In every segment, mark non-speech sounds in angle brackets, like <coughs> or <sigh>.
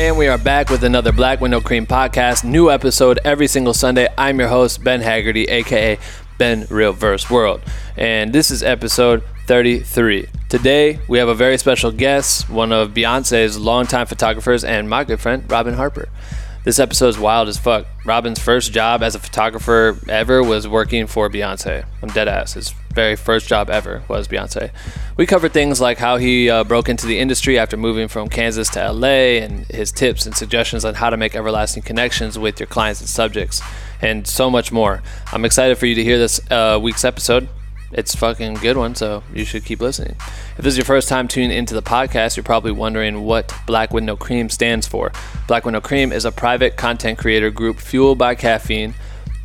And we are back with another Black With No Cream podcast. New episode every single Sunday. I'm your host, Ben Haggerty, aka Ben Real Verse World. And this is episode 33. Today, we have a very special guest, one of Beyonce's longtime photographers, and my good friend, Robin Harper. This episode is wild as fuck. Robin's first job as a photographer ever was working for Beyonce. I'm dead ass. His very first job ever was Beyonce. We covered things like how he uh, broke into the industry after moving from Kansas to LA and his tips and suggestions on how to make everlasting connections with your clients and subjects, and so much more. I'm excited for you to hear this uh, week's episode it's fucking good one, so you should keep listening. If this is your first time tuning into the podcast, you're probably wondering what Black With No Cream stands for. Black With No Cream is a private content creator group fueled by caffeine,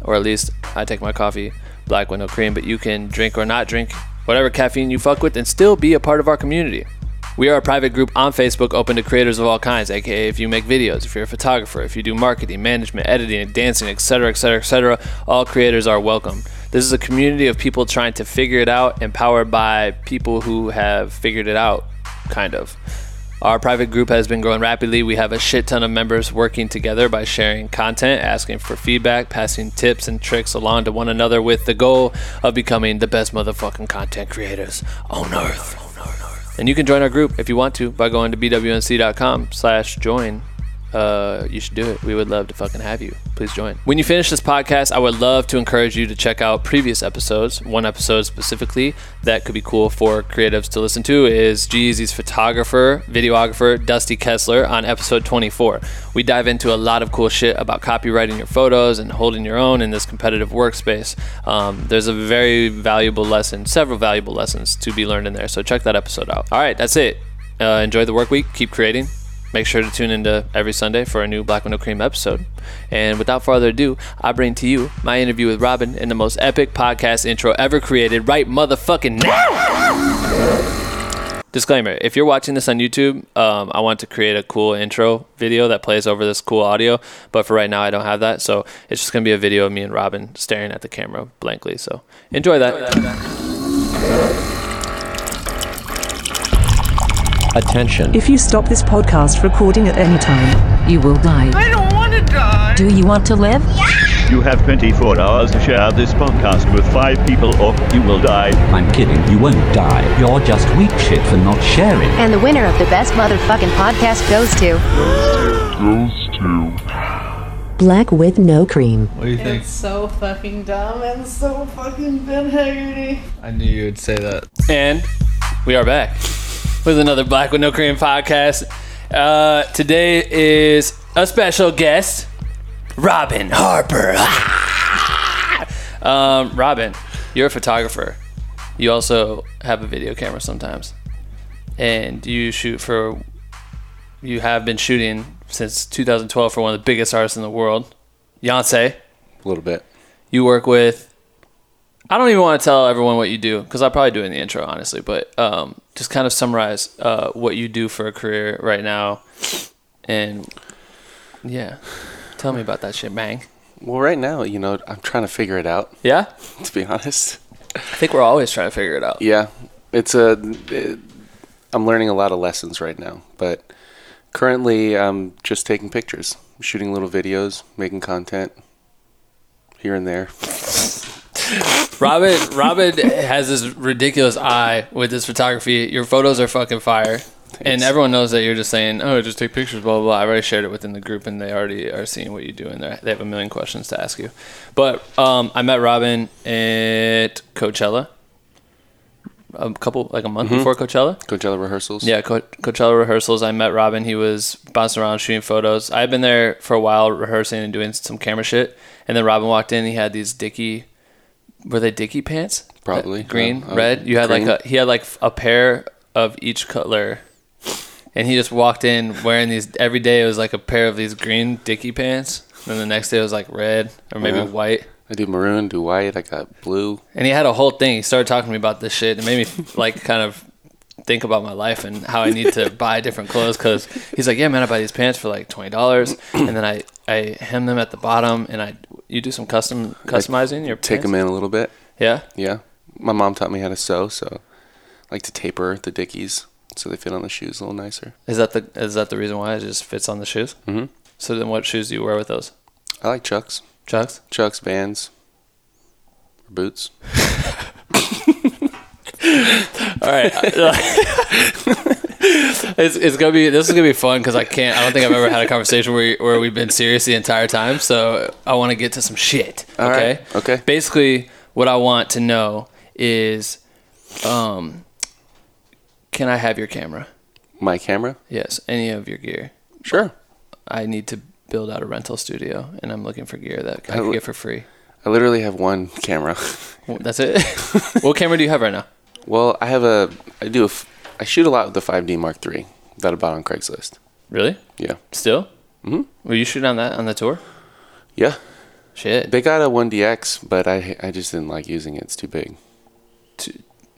or at least I take my coffee Black With No Cream, but you can drink or not drink whatever caffeine you fuck with and still be a part of our community. We are a private group on Facebook open to creators of all kinds, aka if you make videos, if you're a photographer, if you do marketing, management, editing, dancing, etc., etc., etc., all creators are welcome. This is a community of people trying to figure it out, empowered by people who have figured it out, kind of. Our private group has been growing rapidly. We have a shit ton of members working together by sharing content, asking for feedback, passing tips and tricks along to one another with the goal of becoming the best motherfucking content creators on earth. And you can join our group if you want to by going to bwnc.com slash join uh, you should do it. We would love to fucking have you. Please join. When you finish this podcast, I would love to encourage you to check out previous episodes. One episode specifically that could be cool for creatives to listen to is G-Eazy's photographer, videographer, Dusty Kessler on episode 24. We dive into a lot of cool shit about copyrighting your photos and holding your own in this competitive workspace. Um, there's a very valuable lesson, several valuable lessons to be learned in there. So check that episode out. All right, that's it. Uh, enjoy the work week. Keep creating. Make sure to tune into every Sunday for a new Black With No Cream episode. And without further ado, I bring to you my interview with Robin in the most epic podcast intro ever created right motherfucking now. Disclaimer if you're watching this on YouTube, um, I want to create a cool intro video that plays over this cool audio, but for right now, I don't have that. So it's just going to be a video of me and Robin staring at the camera blankly. So enjoy that. Enjoy that. Attention. If you stop this podcast recording at any time, you will die. I don't want to die. Do you want to live? You have 24 hours to share this podcast with five people or you will die. I'm kidding, you won't die. You're just weak shit for not sharing. And the winner of the best motherfucking podcast goes to. Goes to. Black with no cream. What do you think? It's so fucking dumb and so fucking Ben Haggerty. I knew you would say that. And we are back with another Black with No Cream podcast. Uh, today is a special guest, Robin Harper. <laughs> um, Robin, you're a photographer. You also have a video camera sometimes, and you shoot for. You have been shooting since 2012 for one of the biggest artists in the world, Beyonce. A little bit. You work with I don't even want to tell everyone what you do because I'll probably do it in the intro, honestly. But um, just kind of summarize uh, what you do for a career right now, and yeah, tell me about that shit, bang. Well, right now, you know, I'm trying to figure it out. Yeah. To be honest. I think we're always trying to figure it out. Yeah, it's a. It, I'm learning a lot of lessons right now, but currently I'm just taking pictures, shooting little videos, making content here and there. Robin Robin has this ridiculous eye with his photography. Your photos are fucking fire. Thanks. And everyone knows that you're just saying, "Oh, just take pictures." Blah blah. blah. I already shared it within the group, and they already are seeing what you do in there. They have a million questions to ask you. But um, I met Robin at Coachella a couple like a month mm-hmm. before Coachella. Coachella rehearsals. Yeah, Co- Coachella rehearsals. I met Robin. He was bouncing around shooting photos. I've been there for a while rehearsing and doing some camera shit. And then Robin walked in. He had these Dickie were they dicky pants? Probably green, uh, red. You had green. like a he had like a pair of each color, and he just walked in wearing these every day. It was like a pair of these green dicky pants. And the next day it was like red or maybe yeah. white. I do maroon, do white. I got blue. And he had a whole thing. He started talking to me about this shit. It made me like kind of think about my life and how I need to <laughs> buy different clothes because he's like, yeah, man, I buy these pants for like twenty dollars, <clears throat> and then I I hem them at the bottom, and I you do some custom customizing your take pants? them in a little bit. Yeah, yeah. My mom taught me how to sew, so I like to taper the dickies so they fit on the shoes a little nicer. Is that the is that the reason why it just fits on the shoes? Mm-hmm. So then, what shoes do you wear with those? I like Chucks, Chucks. Chucks, Vans, boots. <laughs> <laughs> All right. <laughs> it's, it's gonna be this is gonna be fun because I can't. I don't think I've ever had a conversation where where we've been serious the entire time. So I want to get to some shit. All okay. right, okay. Basically, what I want to know is, um, can I have your camera? My camera, Yes, any of your gear. sure. I need to build out a rental studio, and I'm looking for gear that I I can li- get for free. I literally have one camera. That's it. <laughs> what camera do you have right now? Well, I have a. I do a. f- I shoot a lot with the 5D Mark III that I bought on Craigslist. Really? Yeah. Still? Mhm. Were you shooting on that on the tour? Yeah. Shit. They got a 1DX, but I I just didn't like using it. It's too big.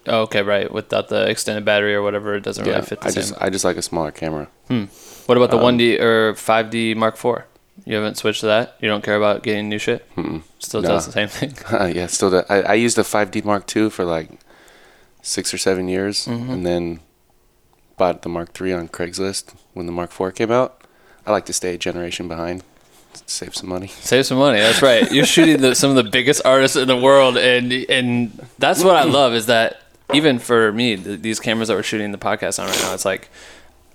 Oh, okay, right. Without the extended battery or whatever, it doesn't Yeah. really fit the I same. just I just like a smaller camera. Hmm. what about the um, 1D or 5D Mark IV? You haven't switched to that? You don't care about getting new shit? Mm-mm. Still Nah. does the same thing. <laughs> yeah, still. Do, I I used a 5D Mark II for like six or seven years, Mm-hmm. and then bought the Mark III on Craigslist when the Mark IV came out. I like to stay a generation behind, save some money. Save some money. That's right. <laughs> You're shooting the, some of the biggest artists in the world, and and that's what I <clears throat> love is that even for me, th- these cameras that we're shooting the podcast on right now, it's like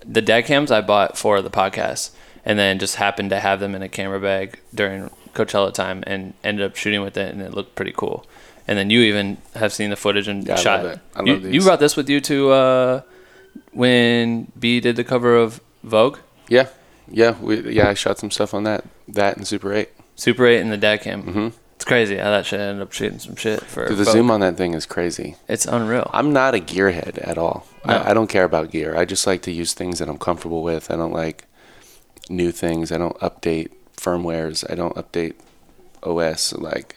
the dad cams I bought for the podcast, and then just happened to have them in a camera bag during Coachella time, and ended up shooting with it, and it looked pretty cool. And then you even have seen the footage and Yeah, I shot. love it. I you, love you these. brought this with you to uh, when B did the cover of Vogue, Yeah, yeah, we yeah. I shot some stuff on that, that and Super 8. Super 8, and the dad cam. Mm-hmm. It's crazy how that shit ended up shooting some shit for Dude, the Vogue. zoom on that thing is crazy. It's unreal. I'm not a gearhead at all. No. I, I don't care about gear. I just like to use things that I'm comfortable with. I don't like new things. I don't update firmwares. I don't update OS. Like,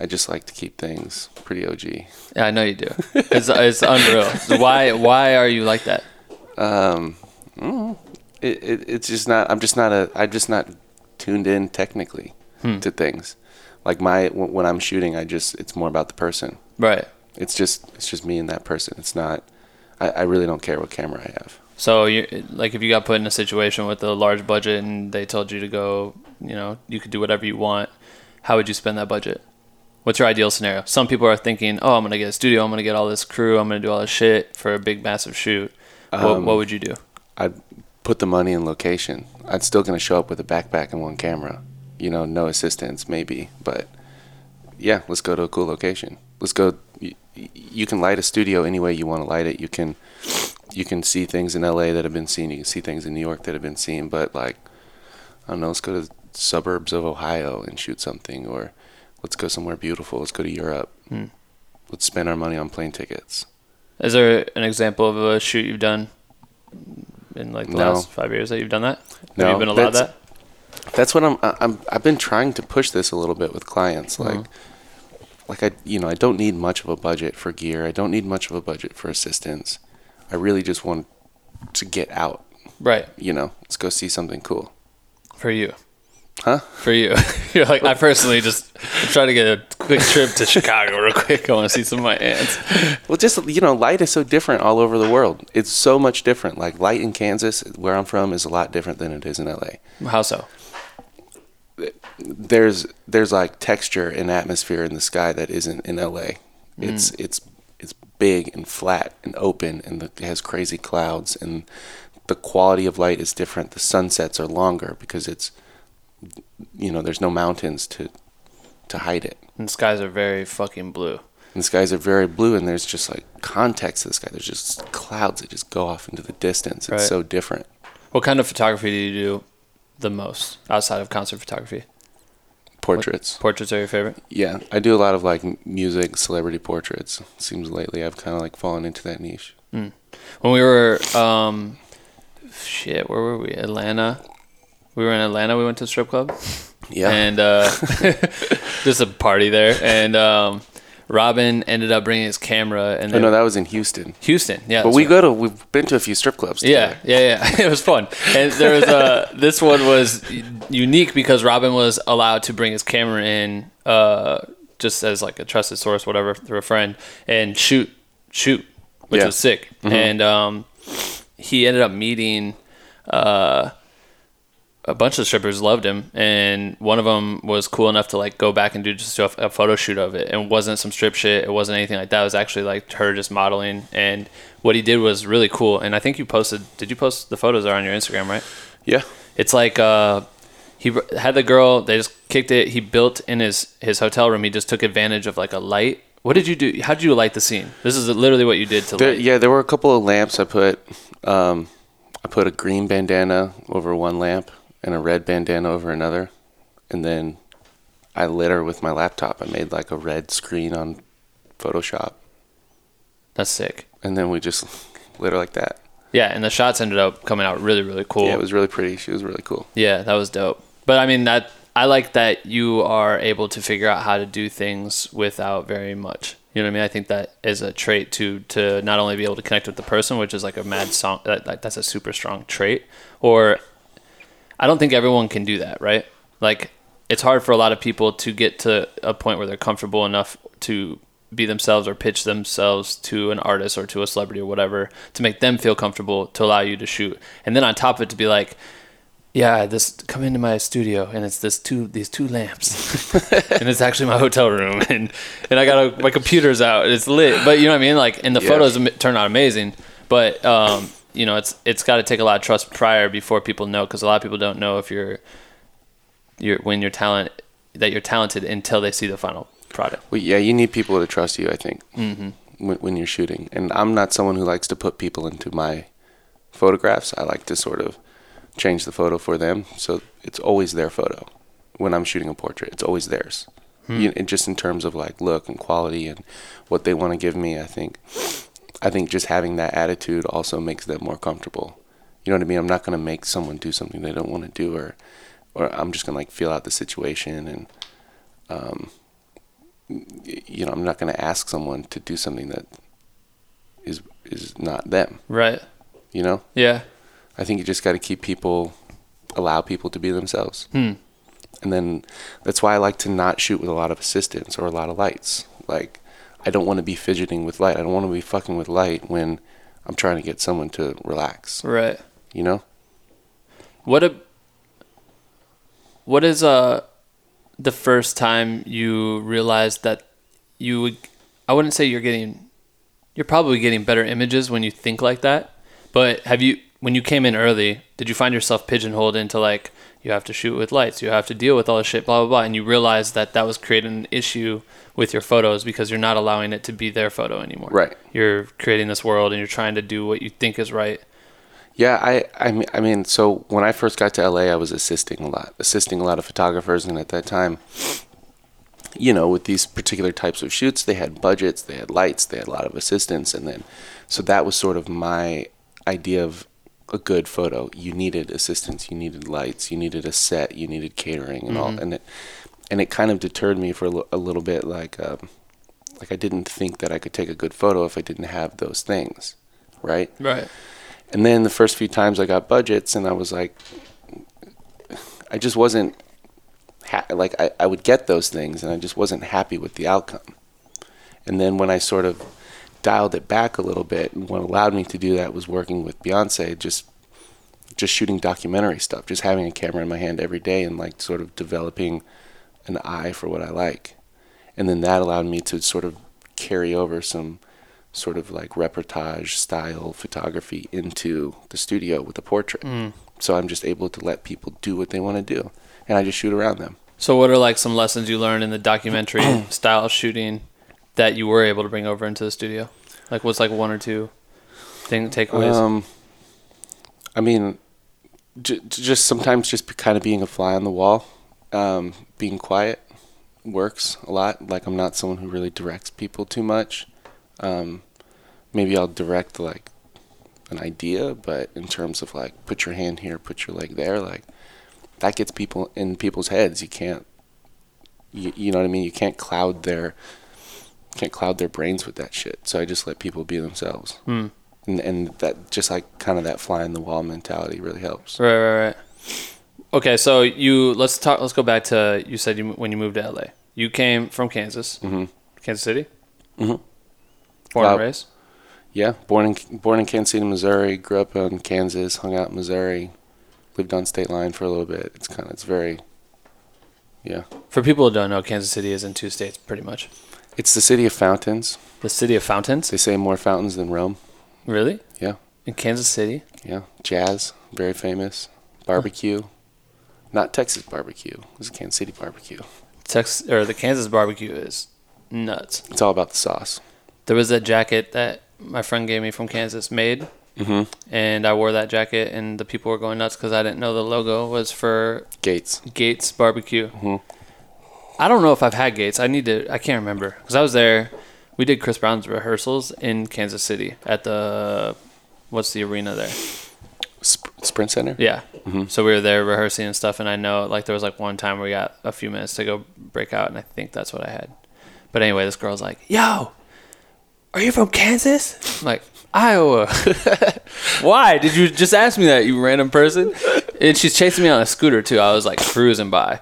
I just like to keep things pretty OG. Yeah, I know you do. It's it's unreal. Why why are you like that? Um, mm, it, it, it's just not. I'm just not a. I'm just not tuned in technically Hmm. to things. Like my when when I'm shooting, I just it's more about the person. Right. It's just it's just me and that person. It's not. I, I really don't care what camera I have. So you like if you got put in a situation with a large budget and they told you to go, you know, you could do whatever you want. How would you spend that budget? What's your ideal scenario? Some people are thinking, "Oh, I'm gonna get a studio. I'm gonna get all this crew. I'm gonna do all this shit for a big, massive shoot." what, Um, what would you do? I'd put the money in location. I'd still gonna show up with a backpack and one camera. You know, no assistance maybe, but yeah, let's go to a cool location. Let's go. You, you can light a studio any way you want to light it. You can you can see things in LA that have been seen. You can see things in New York that have been seen. But like, I don't know. Let's go to suburbs of Ohio and shoot something, or let's go somewhere beautiful. Let's go to Europe. Hmm. Let's spend our money on plane tickets. Is there an example of a shoot you've done in like the No. last five years that you've done that? Have No, you been allowed that's- that? that's what I'm, I'm I've been trying to push this a little bit with clients like Uh-huh. like I you know I don't need much of a budget for gear I don't need much of a budget for assistance I really just want to get out Right. you know let's go see something cool For you. Huh For you. <laughs> You're like, I personally just try to get a quick trip to Chicago real quick. I want to see some of my aunts. well just you know light is so different all over the world it's so much different like light in Kansas where I'm from is a lot different than it is in LA How so? there's there's like texture and atmosphere in the sky that isn't in LA. Mm-hmm. It's it's it's big and flat and open and the, it has crazy clouds and the quality of light is different. The sunsets are longer because it's you know there's no mountains to to hide it. And the skies are very fucking blue. And the skies are very blue and there's just like context to the sky. There's just clouds that just go off into the distance. It's Right. so different. What kind of photography do you do the most outside of concert photography? Portraits. Portraits are your favorite? Yeah, I do a lot of like music, celebrity portraits. Seems lately I've kind of like fallen into that niche. When we were, um, shit, where were we? Atlanta. We were in Atlanta. We went to a strip club. Yeah. and uh, <laughs> just a party there. And um, Robin ended up bringing his camera. And Oh no, that was in Houston. Houston, yeah. But we right. go to we've been to a few strip clubs. Yeah, together. yeah, yeah. <laughs> It was fun, and there was a. <laughs> This one was unique because Robin was allowed to bring his camera in, uh, just as like a trusted source, whatever, through a friend, and shoot, shoot, which Yeah. was sick. And um, he ended up meeting uh, a bunch of strippers loved him, and one of them was cool enough to like go back and do just a, a photo shoot of it. And it wasn't some strip shit. It wasn't anything like that. It was actually like her just modeling. And what he did was really cool. And I think you posted. Did you post the photos are on your Instagram, right? Yeah. It's like uh, he had the girl. They just kicked it. He built in his his hotel room. He just took advantage of like a light. What did you do? How did you light the scene? This is literally what you did to There, light. yeah, there were a couple of lamps. I put, um, I put a green bandana over one lamp and a red bandana over another, and then I lit her with my laptop. I made like a red screen on Photoshop, That's sick. and then we just <laughs> lit her like that. Yeah, and the shots ended up coming out really really cool. Yeah, it was really pretty. She was really cool. Yeah, that was dope. But I mean that I like that you are able to figure out how to do things without very much. You know what I mean? I think that is a trait to to not only be able to connect with the person, which is like a mad song. That, like that's a super strong trait. Or I don't think everyone can do that, right? Like it's hard for a lot of people to get to a point where they're comfortable enough to be themselves or pitch themselves to an artist or to a celebrity or whatever to make them feel comfortable to allow you to shoot. And then on top of it to be like, yeah, this come into my studio and it's this two these two lamps, <laughs> and it's actually my hotel room, <laughs> and and I got a, my computer's out, it's lit. But you know what I mean? Like, and the Yeah. photos turn out amazing, but um, you know, it's it's got to take a lot of trust prior before people know, because a lot of people don't know if you're you're when you're talent that you're talented until they see the final product. Well, yeah, you need people to trust you. I think mm-hmm. when, when you're shooting, and I'm not someone who likes to put people into my photographs. I like to sort of change the photo for them, so it's always their photo. When I'm shooting a portrait, it's always theirs. You, and just in terms of like look and quality and what they want to give me, I think, I think just having that attitude also makes them more comfortable. You know what I mean? I'm not gonna make someone do something they don't want to do, or, or I'm just gonna like feel out the situation and um, you know, I'm not going to ask someone to do something that is is not them. Right. You know, Yeah. I think you just got to keep people, allow people to be themselves. Hmm. And then that's why I like to not shoot with a lot of assistants or a lot of lights. Like, I don't want to be fidgeting with light. I don't want to be fucking with light when I'm trying to get someone to relax. Right. You know? What a what is uh the first time you realized that you would I wouldn't say you're getting you're probably getting better images when you think like that. But have you when you came in early, did you find yourself pigeonholed into like you have to shoot with lights, you have to deal with all this shit, blah blah blah, and you realize that that was creating an issue with your photos because you're not allowing it to be their photo anymore. Right. You're creating this world and you're trying to do what you think is right. Yeah, I, I mean, I mean, so when I first got to LA, I was assisting a lot, assisting a lot of photographers, and at that time, you know, with these particular types of shoots, they had budgets, they had lights, they had a lot of assistants, and then, so that was sort of my idea of a good photo. You needed assistance, you needed lights, you needed a set, you needed catering, and all, and it, and it kind of deterred me for a, little bit, like, um, like I didn't think that I could take a good photo if I didn't have those things, right? Right. And then the first few times I got budgets, and I was like, I just wasn't ha- like I, I would get those things, and I just wasn't happy with the outcome. And then when I sort of dialed it back a little bit, and what allowed me to do that was working with Beyonce, just just shooting documentary stuff, just having a camera in my hand every day, and like sort of developing an eye for what I like. And then that allowed me to sort of carry over some sort of like reportage style photography into the studio with a portrait. Mm. So I'm just able to let people do what they want to do, and I just shoot around them. So, what are like some lessons you learned in the documentary <clears throat> style shooting that you were able to bring over into the studio? Like, what's like one or two thing takeaways? Um, I mean, j- just sometimes just kind of being a fly on the wall, um, being quiet works a lot. Like I'm not someone who really directs people too much. Um, maybe I'll direct like an idea, but in terms of like put your hand here, put your leg there, like that gets people in people's heads. You can't, you, you know what I mean? You can't cloud their can't cloud their brains with that shit. So I just let people be themselves Hmm. and, and that just like kind of that fly in the wall mentality really helps. Right, right, right. Okay, so you let's talk. Let's go back to you said you when you moved to LA. You came from Kansas, Mhm. Kansas City. Mhm. Born and Uh, raised. Yeah, born in born in Kansas City, Missouri. Grew up in Kansas. Hung out in Missouri. Lived on state line for a little bit. It's kind of it's very. Yeah, For people who don't know, Kansas City is in two states, pretty much. It's the city of fountains. The city of fountains. They say more fountains than Rome. Really? Yeah, In Kansas City? yeah. Jazz, very famous. Barbecue, not Texas barbecue. It's Kansas City barbecue. Texas or the Kansas barbecue is nuts. It's all about the sauce. There was that jacket that my friend gave me from Kansas made, hmm and I wore that jacket, and the people were going nuts because I didn't know the logo was for Gates. Gates Barbecue. Mhm. I don't know if I've had Gates. I need to. I can't remember because I was there. We did Chris Brown's rehearsals in Kansas City at the what's the arena there? Sp- Sprint Center. Yeah. Mhm. So we were there rehearsing and stuff, and I know like there was like one time where we got a few minutes to go break out, and I think that's what I had. But anyway, this girl's like, "Yo, are you from Kansas?" I'm like, Iowa. <laughs> Why did you just ask me that, you random person? And she's chasing me on a scooter too. I was like cruising by,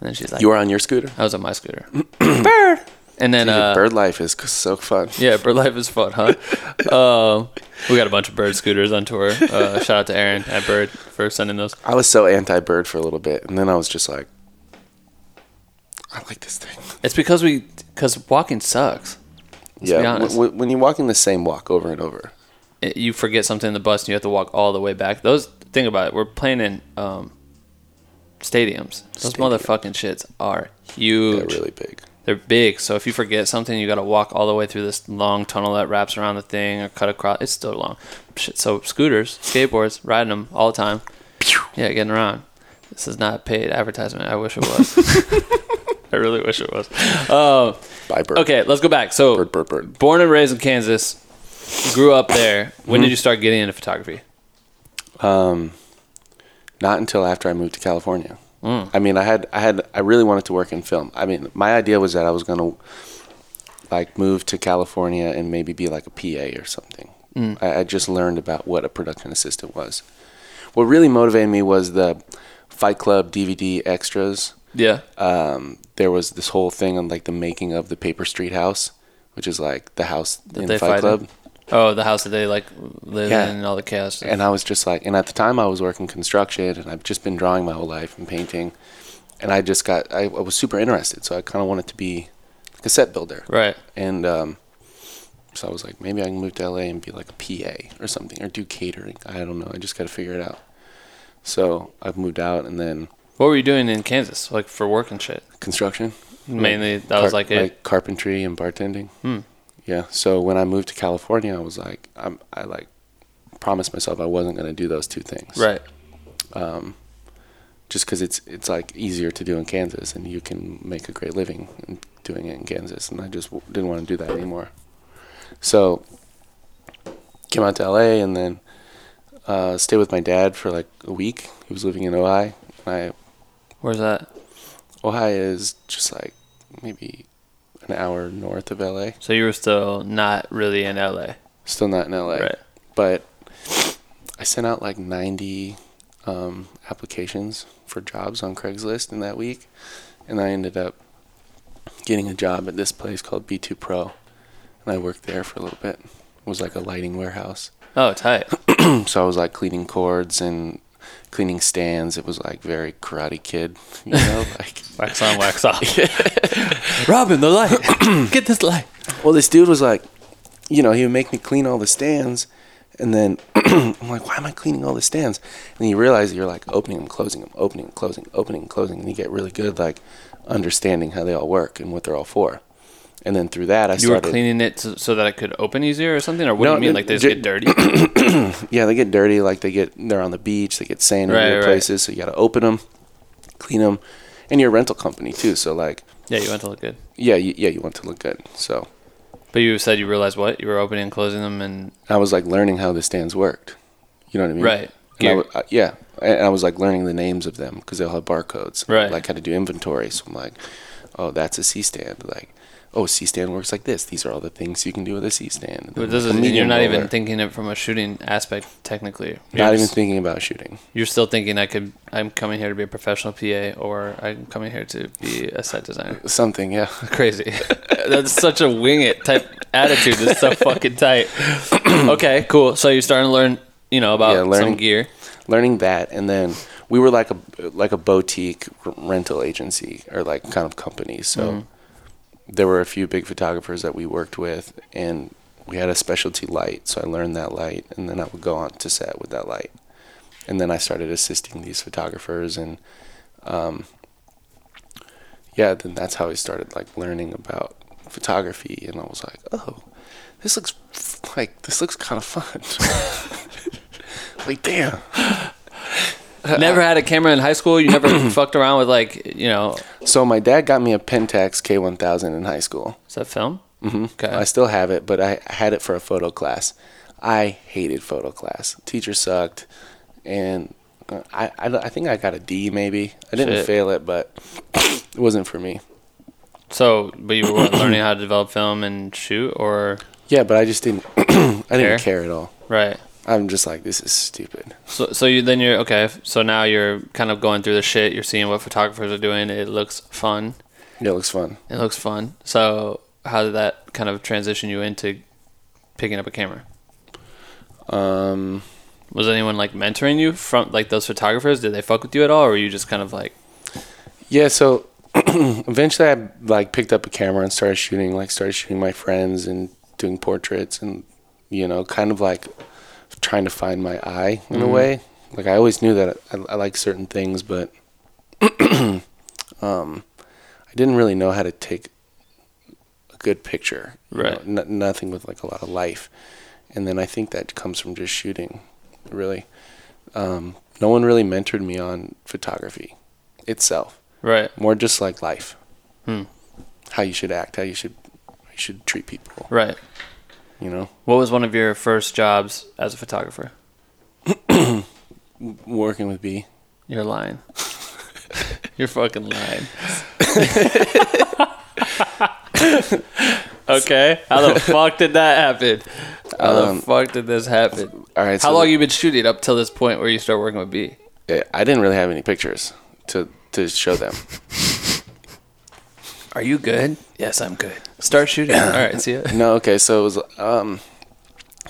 and then she's like, You were on your scooter. I was on my scooter. <clears throat> Bird. And then Dude, uh, bird life is so fun. yeah, bird life is fun, huh? <laughs> um, we got a bunch of bird scooters on tour. Uh, shout out to Aaron at Bird for sending those. I was so anti-bird for a little bit, and then I was just like, I like this thing. It's because we because walking sucks. Let's be yeah, w- when you're walking the same walk over and over, It- you forget something in the bus and you have to walk all the way back. Those think about it. We're playing in um, stadiums. Those Stadium. motherfucking shits are huge. they're really big. They're big. So if you forget something, you got to walk all the way through this long tunnel that wraps around the thing or cut across. It's still long. Shit. So scooters, skateboards, riding them all the time. Yeah, getting around. This is not paid advertisement. I wish it was. <laughs> <laughs> I really wish it was. Uh, Bye, bird. okay, let's go back. So Bird, bird, bird. born and raised in Kansas, grew up there. When Mm-hmm. did you start getting into photography? Um, not until after I moved to California. Mm. I mean, I had, I had, I really wanted to work in film. I mean, my idea was that I was gonna like move to California and maybe be like a PA or something. Mm. I, I just learned about what a production assistant was. What really motivated me was the Fight Club DVD extras. Yeah. um, there was this whole thing on like the making of the Paper Street House, which is like the house in they Fight fight Club. in? Oh, the house that they like live Yeah. in and all the chaos. And I was just like, and at the time I was working construction, and I've just been drawing my whole life and painting, and I just got, I, I was super interested, so I kind of wanted to be like a set builder, right. and um, so I was like, maybe I can move to LA and be like a PA or something, or do catering. I don't know. I just got to figure it out. So I've moved out, and then What were you doing in Kansas, like for work and shit? construction. Mainly, that was Car- like it. carpentry and bartending. Hmm. Yeah. So when I moved to California, I was like, I'm, I like promised myself I wasn't going to do those two things. Right. Um, just because it's it's like easier to do in Kansas, and you can make a great living doing it in Kansas, and I just w- didn't want to do that anymore. So came out to LA, and then uh, stayed with my dad for like a week. He was living in Ojai. I Where's that? Ojai is just like maybe an hour north of LA. So you were still not really in LA. Still not in LA. Right. But I sent out like 90 um, applications for jobs on Craigslist in that week. And I ended up getting a job at this place called B2 Pro. And I worked there for a little bit. It was like a lighting warehouse. Oh, tight. <clears throat> so I was like cleaning cords and cleaning stands. It was like very karate kid, you know, <laughs> like wax on, wax off. <laughs> Robin, the light. <coughs> Get this light. Well, this dude was like, you know, he would make me clean all the stands, and then <clears throat> I'm like, why am I cleaning all the stands? And then you realize you're like opening and closing them, opening and closing, opening and closing, and you get really good like understanding how they all work and what they're all for. And then through that, I You were cleaning it to, so that it could open easier or something? Or what do you mean? no, Like they just ju- get dirty? <clears throat> Yeah, they get dirty. Like they get, they're on the beach. They get sand in Right, right. places. So you got to open them, clean them, and you're a rental company too. So like, yeah, you want to look good. yeah, you, yeah, you want to look good. So But you said you realized what? You were opening and closing them and. I was like learning how the stands worked. You know what I mean? Right. I w- uh, yeah, and I was like learning the names of them because they'll have barcodes. Right. Like how to do inventory. So I'm like, oh, that's a C stand. Like oh, C stand works like this. These are all the things you can do with a C stand. But this is, you're not even thinking it from a shooting aspect technically. You're not even thinking about shooting. You're still thinking I could. I'm coming here to be a professional PA, or I'm coming here to be a set designer. Something, yeah. <laughs> Crazy. <laughs> That's such a wing it type attitude. It's so fucking tight. <clears throat> okay, cool. So you're starting to learn, you know, about Yeah, learning- some gear. learning that and then we were like a like a boutique r- rental agency or like kind of company so mm-hmm. There were a few big photographers that we worked with and we had a specialty light so i learned that light and then i would go on to set with that light. And then i started assisting these photographers and um, yeah then that's how i started like learning about photography and i was like oh this looks like this looks kind of fun. <laughs> Like damn <laughs> Never had a camera in high school. You never <clears throat> fucked around with like, you know, So my dad got me a Pentax K1000 in high school. is that film? Mm-hmm. Okay. I still have it, but I had it for a photo class. I hated photo class. Teacher sucked, and I, I, I think I got a D maybe. I didn't Shit. fail it, but it wasn't for me. So, but you were learning how to develop film and shoot, or Yeah, but I just didn't. <clears throat> I didn't care at all. right? I'm just like this is stupid. So, so you then you're okay. So now you're kind of going through the shit. You're seeing what photographers are doing. It looks fun. Yeah, it looks fun. It looks fun. So, how did that kind of transition you into picking up a camera? Um, Was anyone like mentoring you from like those photographers? Did they fuck with you at all, or were you just kind of like, Yeah, so <clears throat> eventually I like picked up a camera and started shooting, like started shooting my friends and doing portraits and you know, kind of like trying to find my eye in a way. Like I always knew that I, I like certain things, but <clears throat> um, I didn't really know how to take a good picture. you Right. know, n- nothing with like a lot of life, and then I think that comes from just shooting, really. Um, no one really mentored me on photography itself right, more just like life Hmm. how you should act how you should how you should treat people right? You know What was one of your first jobs as a photographer? <clears throat> working with b You're lying. <laughs> You're fucking lying. <laughs> okay. How the fuck did that happen? How Um, the fuck did this happen? all right How so long you been shooting up till this point where you start working with B? i didn't really have any pictures to to show them Are you good? Yes, I'm good. Start shooting. All right, see ya. <laughs> no okay so it was um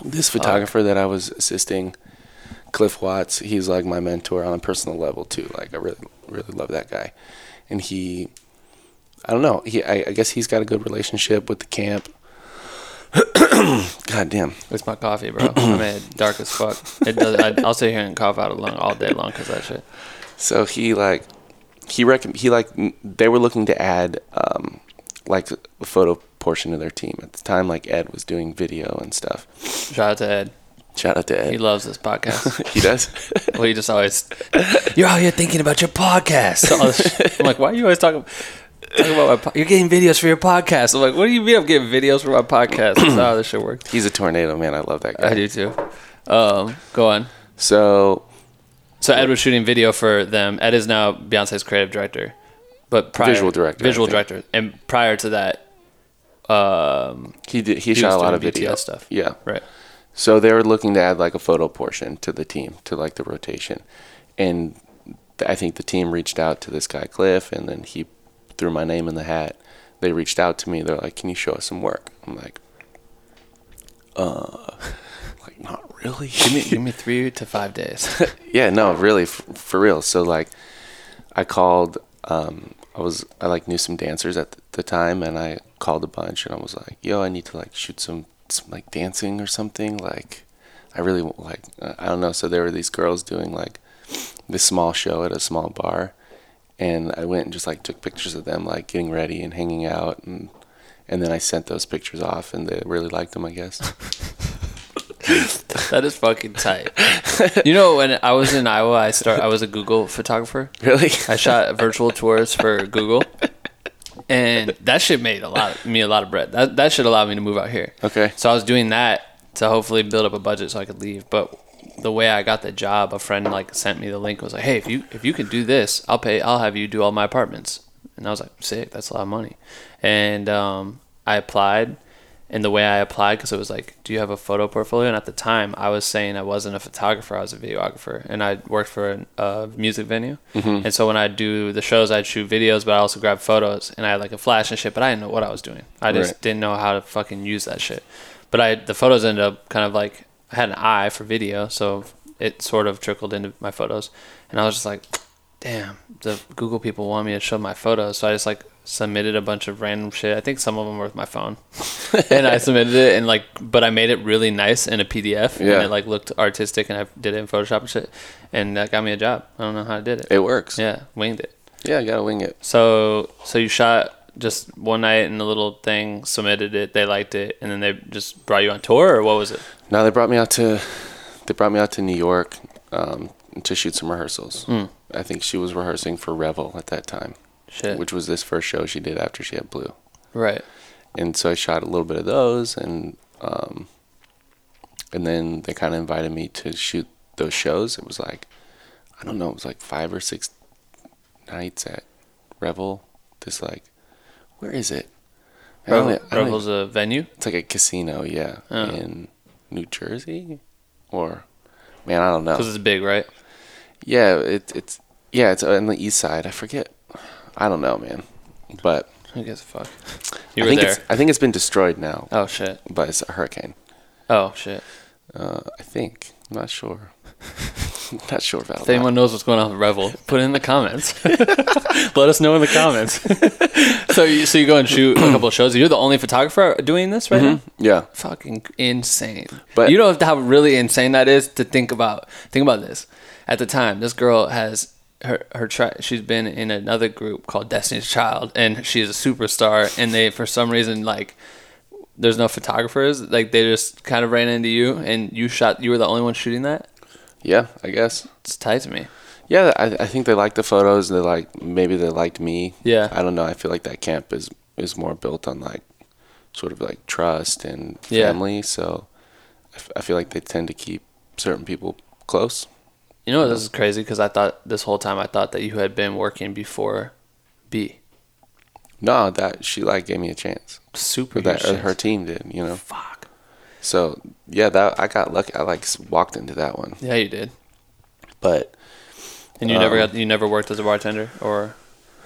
this photographer that i was assisting cliff watts he's like my mentor on a personal level too like i really really love that guy and he i don't know he i, I guess he's got a good relationship with the camp <coughs> god damn It's my coffee, bro. I mean, dark as fuck. It does. I, I'll sit here and cough out along all day long because that shit. So he like he reckon he like they were looking to add um like a photo portion of their team at the time. Like Ed was doing video and stuff. Shout out to Ed. Shout out to Ed. He loves this podcast. <laughs> he does. well, he just always. <laughs> You're out here thinking about your podcast. All this shit. I'm like, why are you always talking? Talking about my po- you're getting videos for your podcast. I'm like, what do you mean I'm getting videos for my podcast? That's not how this shit works. He's a tornado man. I love that guy. I do too. Um, go on. So So Ed was shooting video for them. Ed is now Beyonce's creative director, but prior, Visual director, Visual director, and prior to that, um, he did he, He shot a lot of video stuff. Yeah. right. So they were looking to add like a photo portion to the team, to like the rotation. And I think the team reached out to this guy, Cliff, and then he threw my name in the hat. They reached out to me. They're like, Can you show us some work? I'm like, Uh, <laughs> like, not really. Give me give me <laughs> three to five days. <laughs> yeah, no, really, for real. So like, I called. Um, I was I like knew some dancers at the time, and I called a bunch, and I was like, "Yo, I need to like shoot some, some like dancing or something." Like, I really like uh, I don't know. So there were these girls doing like this small show at a small bar, and I went and just like took pictures of them like getting ready and hanging out, and and then I sent those pictures off, and they really liked them, I guess. <laughs> <laughs> that is fucking tight. You know, when I was in Iowa, I start. I was a Google photographer. really? I shot virtual tours for Google, and that shit made a lot me a lot of bread. That that should allow me to move out here. Okay. So I was doing that to hopefully build up a budget so I could leave. But the way I got the job, a friend like sent me the link. Was like, hey, if you if you can do this, I'll pay. I'll have you do all my apartments. And I was like, sick. That's a lot of money. And um, I applied and the way I applied because it was like, do you have a photo portfolio? And at the time, I was saying I wasn't a photographer, I was a videographer, and I worked for a music venue. Mm-hmm. And so when I do the shows, I'd shoot videos, but I also grab photos, and I had like a flash and shit. But I didn't know what I was doing. I just Right. didn't know how to fucking use that shit. But I the photos ended up kind of like I had an eye for video, so it sort of trickled into my photos, and I was just like, damn, the Google people want me to show my photos, so I just like submitted a bunch of random shit. I think some of them were with my phone, <laughs> and I submitted it and like, but I made it really nice in a PDF, Yeah. and it like looked artistic, and I did it in Photoshop and shit, and that got me a job. I don't know how I did it. It works. yeah, winged it. Yeah, you gotta wing it. So so you shot just one night in the little thing, submitted it, they liked it, and then they just brought you on tour, or what was it? No, they brought me out to, they brought me out to New York um, to shoot some rehearsals. Hmm. I think she was rehearsing for Revel at that time, Shit, which was this first show she did after she had Blue. right? and so I shot a little bit of those, and um, and then they kind of invited me to shoot those shows. It was like, I don't know, it was like five or six nights at Revel. This like, where is it? I Revel, I don't- Revel's a venue. It's like a casino, yeah, Oh. in New Jersey, or man, I don't know. Because it's big, right? Yeah, it, it's yeah, it's on the east side. I forget. I don't know, man. But Who gives a fuck? You I were think there. it's I think it's been destroyed now, Oh shit. but it's a hurricane. Oh shit. Uh, I think. I'm not sure. <laughs> not sure about If that. anyone knows what's going on with Revel, put it in the comments. <laughs> Let us know in the comments. <laughs> so you so you go and shoot a couple of shows. You're the only photographer doing this right now. Yeah. Fucking insane. But- you know how really insane that is to think about. Think about this. At the time, this girl has her her tri- she's been in another group called Destiny's Child, and she is a superstar. And they for some reason like there's no photographers. Like they just kind of ran into you, and you shot. You were the only one shooting that. Yeah, I guess. It's tied to me. Yeah, I, I think they liked the photos. They like maybe they liked me. Yeah. I don't know. I feel like that camp is is more built on like sort of like trust and Yeah. family. So I, f- I feel like they tend to keep certain people close. You know, what this is crazy because I thought this whole time I thought that you had been working before B. No, that she like gave me a chance. Super Or that or her team did. You know. Fuck. So yeah, that I got lucky. I like walked into that one, Yeah, you did. but And you never Um, got you never worked as a bartender or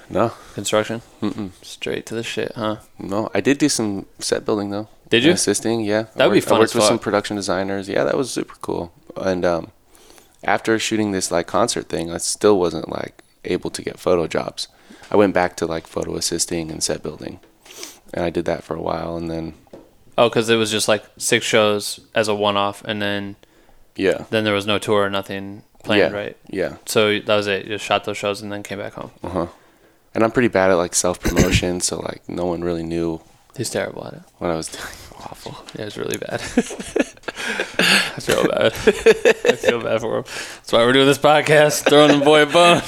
no, construction. Mm-mm. Straight to the shit, huh? no. I did do some set building though. Did you? assisting? Yeah, That'd be fun I worked with some production designers. Yeah, that was super cool. And um, after shooting this like concert thing, I still wasn't like able to get photo jobs. I went back to like photo assisting and set building, and I did that for a while. And then Oh, because it was just like six shows as a one-off, and then yeah, then there was no tour, or nothing planned, yeah, right? yeah. So that was it. You just shot those shows and then came back home. Uh huh. And I'm pretty bad at like self promotion, so like no one really knew He's terrible at it. what I was doing. Awful. Yeah, it's really bad. <laughs> I feel bad. I feel bad for him. That's why we're doing this podcast, throwing the boy a bone.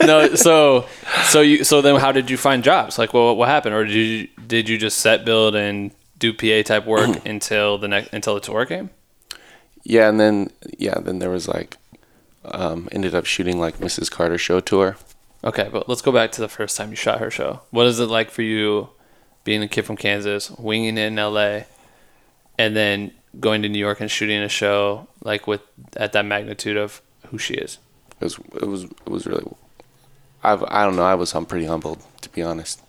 <laughs> no, so so you so then how did you find jobs? Like, well, what happened, or did you did you just set build and do PA type work until the next until the tour came? Yeah, and then yeah, then there was like um, ended up shooting like Mrs. Carter show tour. Okay, but let's go back to the first time you shot her show. What is it like for you being a kid from Kansas, winging it in LA, and then going to New York and shooting a show like with at that magnitude of who she is? It was it was it was really. I I don't know. I was hum, pretty humbled to be honest.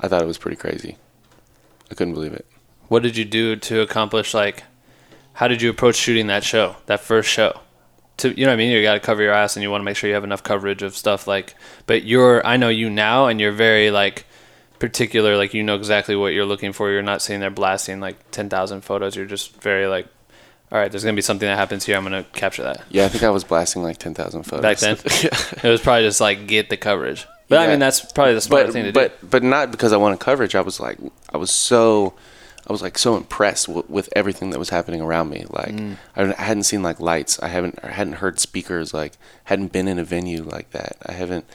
I thought it was pretty crazy. I couldn't believe it. What did you do to accomplish like how did you approach shooting that show, that first show? To you know what I mean? You got to cover your ass and you want to make sure you have enough coverage of stuff like but you're I know you now and you're very like particular like you know exactly what you're looking for. You're not sitting there blasting like 10,000 photos. You're just very like all right, there's going to be something that happens here. I'm going to capture that. Yeah, I think I was blasting like ten thousand photos Back then? <laughs> yeah. It was probably just like get the coverage. But I mean that's probably the smarter But thing to do. but but not because I wanted coverage. I was like I was so. I was like so impressed w- with everything that was happening around me. Like Mm. I, I hadn't seen like lights. I haven't I hadn't heard speakers. Like hadn't been in a venue like that. I haven't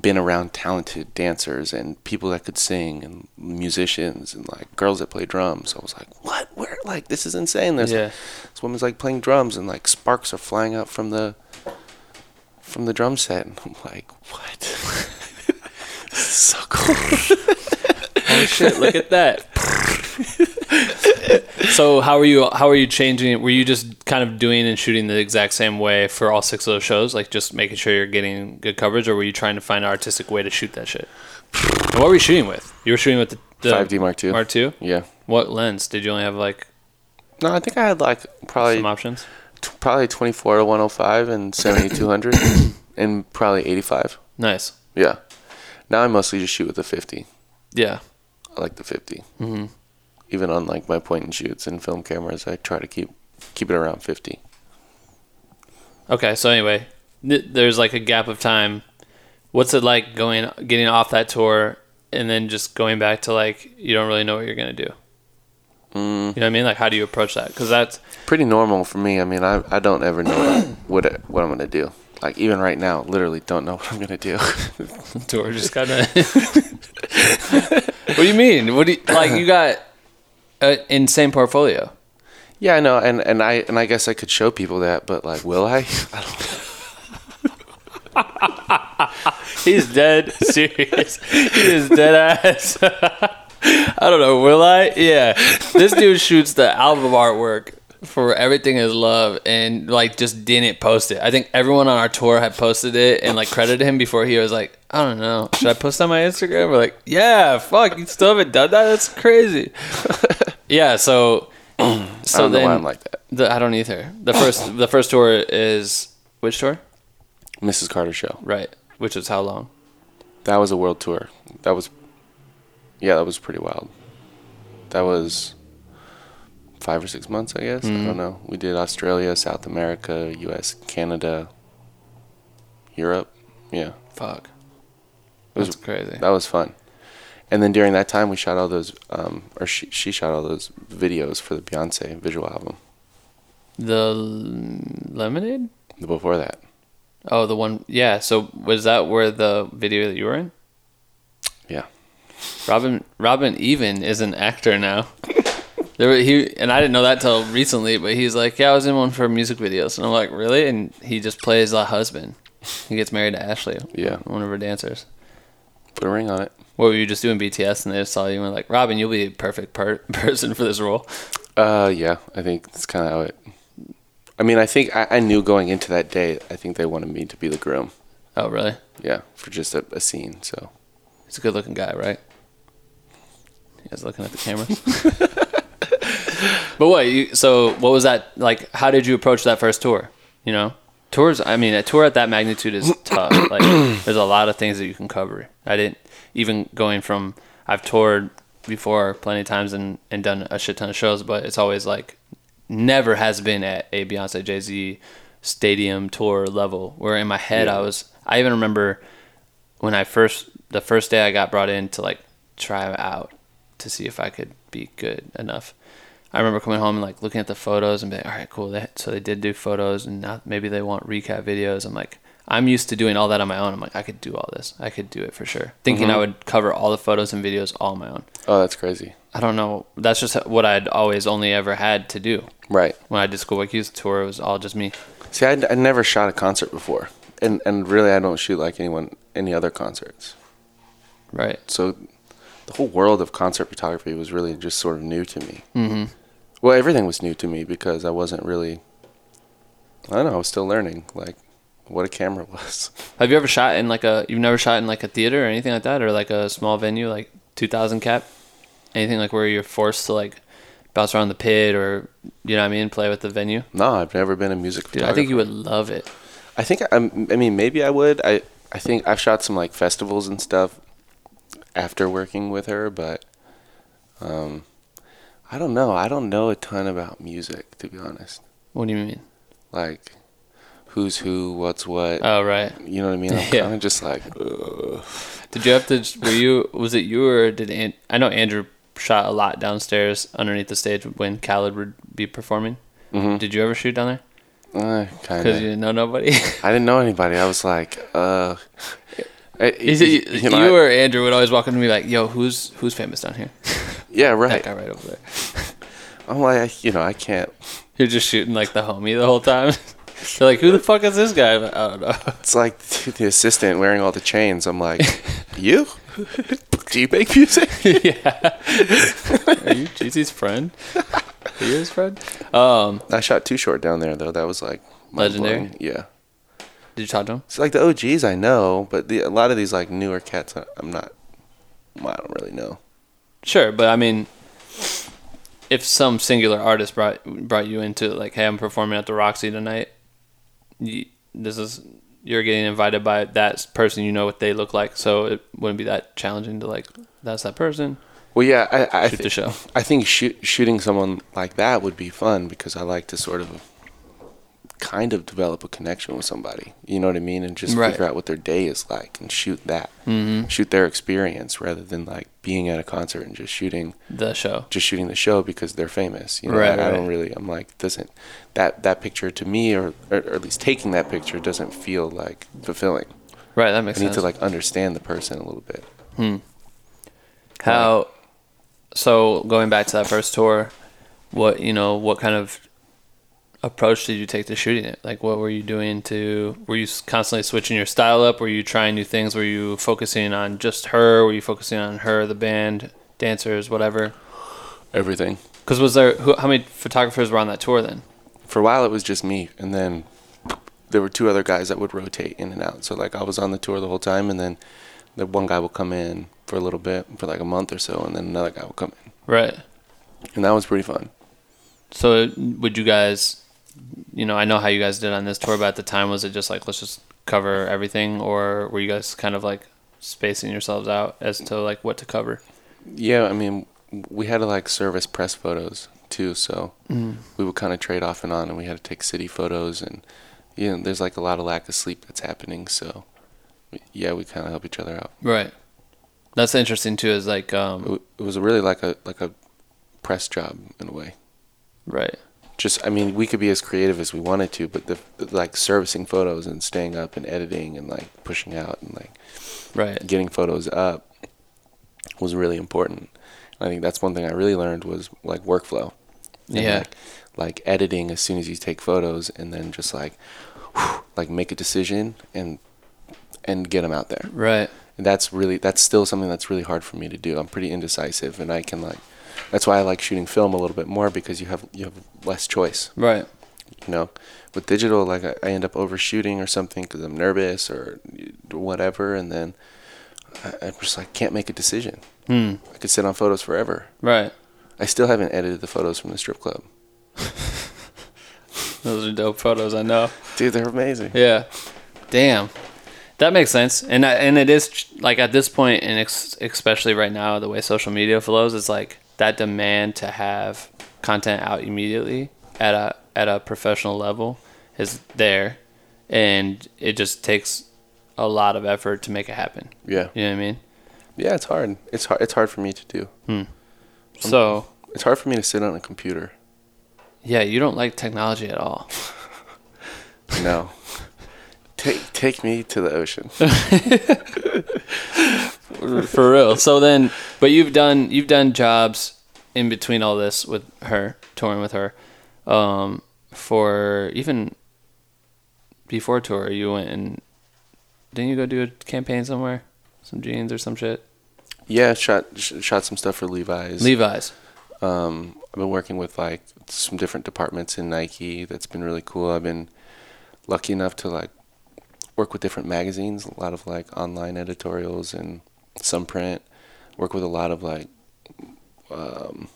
been around talented dancers and people that could sing and musicians and like girls that play drums. So I was like, what? Where? Like this is insane. There's Yeah. this woman's like playing drums and like sparks are flying out from the from the drum set. And <laughs> I'm like, what? <laughs> so cool. <laughs> Oh shit, look at that. so how are you? How are you changing it? Were you just kind of doing and shooting the exact same way for all six of those shows, like just making sure you're getting good coverage, or were you trying to find an artistic way to shoot that shit? And what were you shooting with? You were shooting with the, the 5D Mark II. Mark II. Yeah. What lens did you only have? Like No, I think I had like probably some options. t- probably 24 to 105 and 70 200 <coughs> and probably 85. Nice. Yeah. Now I mostly just shoot with the 50. Yeah. I like the 50. Mm-hmm. Even on like my point and shoots and film cameras, I try to keep keep it around 50. Okay, so anyway, th- there's like a gap of time. What's it like going, getting off that tour, and then just going back to like you don't really know what you're gonna do? You know what I mean? Like, how do you approach that? Because that's Pretty normal for me. I mean, I, I don't ever know what <coughs> what, what I'm gonna do. Like even right now, literally don't know <laughs> what I'm gonna do. <laughs> tour just kind of. <laughs> what do you mean? What do you like? You got an insane portfolio. yeah, I know, and, and I and I guess I could show people that, but like, will I? I don't. He's dead serious. He is dead ass. I don't know. Will I? Yeah. This dude shoots the album artwork for Everything Is Love and like just didn't post it. I think everyone on our tour had posted it and like credited him before he was like, I don't know. Should I post on my Instagram? We're like, yeah, fuck, you still haven't done that? That's crazy. <laughs> yeah, so <clears throat> so I don't know then I'm like that. the, I don't either. The first the first tour is which tour? Mrs. Carter show. Right. Which was how long? That was a world tour. That was, yeah, that was pretty wild. That was five or six months, I guess. I don't know. We did Australia, South America, U.S., Canada, Europe. Yeah, Fuck. it was That's crazy. that was fun. And then during that time, we shot all those, um, or she she shot all those videos for the Beyonce visual album. The lemonade? Before that, Oh, the one. Yeah. So was that where the video that you were in? yeah, Robin Robin Even is an actor now. <laughs> There he and I didn't know that till recently, but he's like, yeah, I was in one for music videos, and I'm like, really? And he just plays the husband. He gets married to Ashley, yeah. one of her dancers. Put a ring on it. What were you just doing BTS, and they just saw you and were like, Robin, you'll be a perfect per- <laughs> person for this role. Uh, yeah, I think that's kind of how it. I mean, I think I, I knew going into that day. I think they wanted me to be the groom. Oh, really? Yeah, for just a, a scene. So He's a good-looking guy, right? You guys looking at the camera? <laughs> <laughs> but what? You, so what was that like? How did you approach that first tour? You know, tours. I mean, a tour at that magnitude is <clears throat> tough. Like, there's a lot of things that you can cover. I didn't even going from. I've toured before plenty of times and and done a shit ton of shows, but it's always like never has been at a Beyonce Jay Z stadium tour level. Where in my head I was. I even remember when I first the first day I got brought in to like try out to see if I could be good enough. I remember coming home and like looking at the photos and being like, all right, cool. They, so they did do photos and now maybe they want recap videos. I'm like, I'm used to doing all that on my own. I'm like, I could do all this. I could do it for sure. Thinking I would cover all the photos and videos all on my own. Oh, that's crazy. I don't know. That's just what I'd always only ever had to do. Right. When I did school Schoolboy Q tour, it was all just me. See, I I never shot a concert before, and and really I don't shoot like anyone any other concerts. Right. So the whole world of concert photography was really just sort of new to me. Mm-hmm. Well, everything was new to me because I wasn't really. I don't know. I was still learning like what a camera <laughs> was. Have you ever shot in like a? You've never shot in like a theater or anything like that, or like a small venue like 2,000 cap? Anything like where you're forced to like bounce around the pit or you know what I mean, play with the venue? no, I've never been a music Dude. I think you would love it. I think I'm, I mean maybe I would. I I think I've shot some like festivals and stuff after working with her, but um, I don't know. I don't know a ton about music to be honest. What do you mean? Like who's who, what's what. Oh right. you know what I mean? <laughs> I'm Yeah. kind of just like, Ugh. Did you have to? Were you? Was it you or did An- I know Andrew shot a lot downstairs underneath the stage when Khaled would be performing? Mhm. Did you ever shoot down there? uh, kind Because you didn't know nobody. <laughs> I didn't know anybody. I was like, uh. I- Is it, you, you know, I- or Andrew would always walk up to me like, "Yo, who's who's famous down here?" <laughs> yeah, right. That guy right over there. <laughs> I'm like, you know, I can't. You're just shooting like the homie the whole time. <laughs> They're like, who the fuck is this guy? I don't know. <laughs> It's like the assistant wearing all the chains. I'm like, you? Do you make music? yeah. Are you Jeezy's friend? Are you his friend? Um, I shot Too Short down there though. That was like Legendary? mind-blowing. Yeah. did you talk to him? It's like the OGs I know, but the, a lot of these like newer cats I- I'm not. I don't really know. Sure, but I mean, if some singular artist brought brought you into like, hey, I'm performing at the Roxy tonight. You, this is you're getting invited by that person. You know what they look like, so it wouldn't be that challenging to like. That's that person. Well, yeah, I, I Shoot thi- the show. I think shoot, shooting someone like that would be fun because I like to sort of kind of develop a connection with somebody. You know what I mean? And just Right. figure out what their day is like and shoot that. Mm-hmm. Shoot their experience rather than like being at a concert and just shooting The show. just shooting the show because they're famous. You know, Right, I, I don't really. I'm like, doesn't that that picture to me, or, or or at least taking that picture, doesn't feel like fulfilling. Right, that makes. Sense. I makes need sense. to like understand the person a little bit. How? So going back to that first tour, what you know, what kind of approach did you take to shooting it? Like, what were you doing to? Were you constantly switching your style up? Were you trying new things? Were you focusing on just her? Were you focusing on her, the band, dancers, whatever? Everything. Because was there who, how many photographers were on that tour then? For a while, it was just me, and then there were two other guys that would rotate in and out. So like I was on the tour the whole time, and then the one guy will come in for a little bit, for like a month or so, and then another guy will come in, Right. and that was pretty fun. So would you guys, you know, I know how you guys did on this tour, but at the time was it just like let's just cover everything, or were you guys kind of like spacing yourselves out as to like what to cover? Yeah, I mean, we had to like service press photos too, so Mm. we would kind of trade off and on, and we had to take city photos, and you know, there's like a lot of lack of sleep that's happening, so yeah, we kind of help each other out. Right. That's interesting too. Is like It, um it was really like a like a press job in a way. right. Just, I mean, we could be as creative as we wanted to, but the, the like servicing photos and staying up and editing and like pushing out and like Right. getting photos up was really important. I think that's one thing I really learned was like workflow. And, Yeah. Like, like editing as soon as you take photos and then just like like make a decision and and get them out there. Right. And that's really that's still something that's really hard for me to do. I'm pretty indecisive and I can like that's why I like shooting film a little bit more because you have you have less choice Right. you know with digital like i, I end up overshooting or something because i'm nervous or whatever and then I, i'm just like can't make a decision Hmm. i could sit on photos forever Right. i still haven't edited the photos from the strip club <laughs> Those are dope photos. I know. dude they're amazing Yeah. Damn. That makes sense, and I, and it is like at this point, and ex- especially right now, the way social media flows, it's like that demand to have content out immediately at a at a professional level is there, and it just takes a lot of effort to make it happen. yeah. You know what I mean? yeah it's hard. It's hard it's hard for me to do. Hmm. So it's hard for me to sit on a computer. Yeah, you don't like technology at all. no. Take take me to the ocean <laughs> for real. So then, but you've done you've done jobs in between all this with her, touring with her, um, for even before tour. You went and didn't you go do a campaign somewhere, some jeans or some shit? yeah shot sh- shot some stuff for levi's Levi's. Um, I've been working with like some different departments in Nike. That's been really cool. I've been lucky enough to like work with different magazines, a lot of like online editorials and some print. Work with a lot of like um,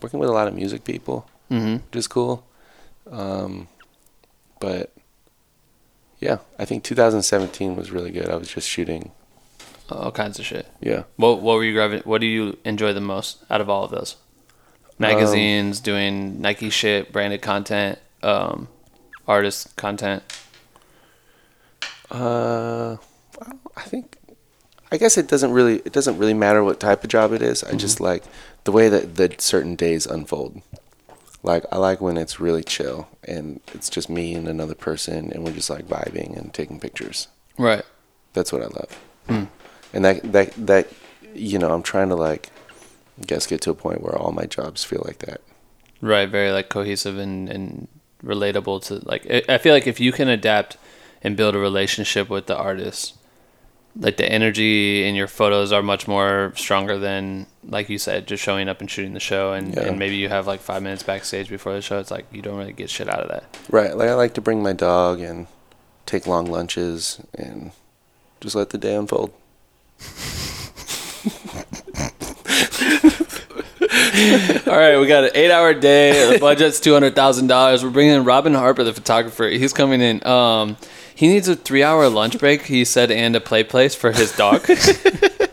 working with a lot of music people, Mm-hmm. which is cool. Um, but yeah, I think 2017 was really good. I was just shooting. All kinds of shit. Yeah. What what were you grabbing? What do you enjoy the most out of all of those? Magazines, doing Nike shit, branded content, um, artist content. Uh, I think, I guess it doesn't really it doesn't really matter what type of job it is. I just mm-hmm. like the way that the certain days unfold. Like I like when it's really chill and it's just me and another person and we're just like vibing and taking pictures. Right. That's what I love. Hmm. And that that that you know I'm trying to like, I guess get to a point where all my jobs feel like that. Right, very like cohesive and, and relatable to like I- I feel like if you can adapt and build a relationship with the artist like the energy in your photos are much more stronger than like you said just showing up and shooting the show. And, Yeah. and maybe you have like five minutes backstage before the show. It's like you don't really get shit out of that. Right. Like I like to bring my dog and take long lunches and just let the day unfold. <laughs> all right. We got an eight hour day. The budget's $200000 we're bringing in robin harper the photographer. He's coming in. Um he needs a three hour lunch break he said and a play place for his dog <laughs>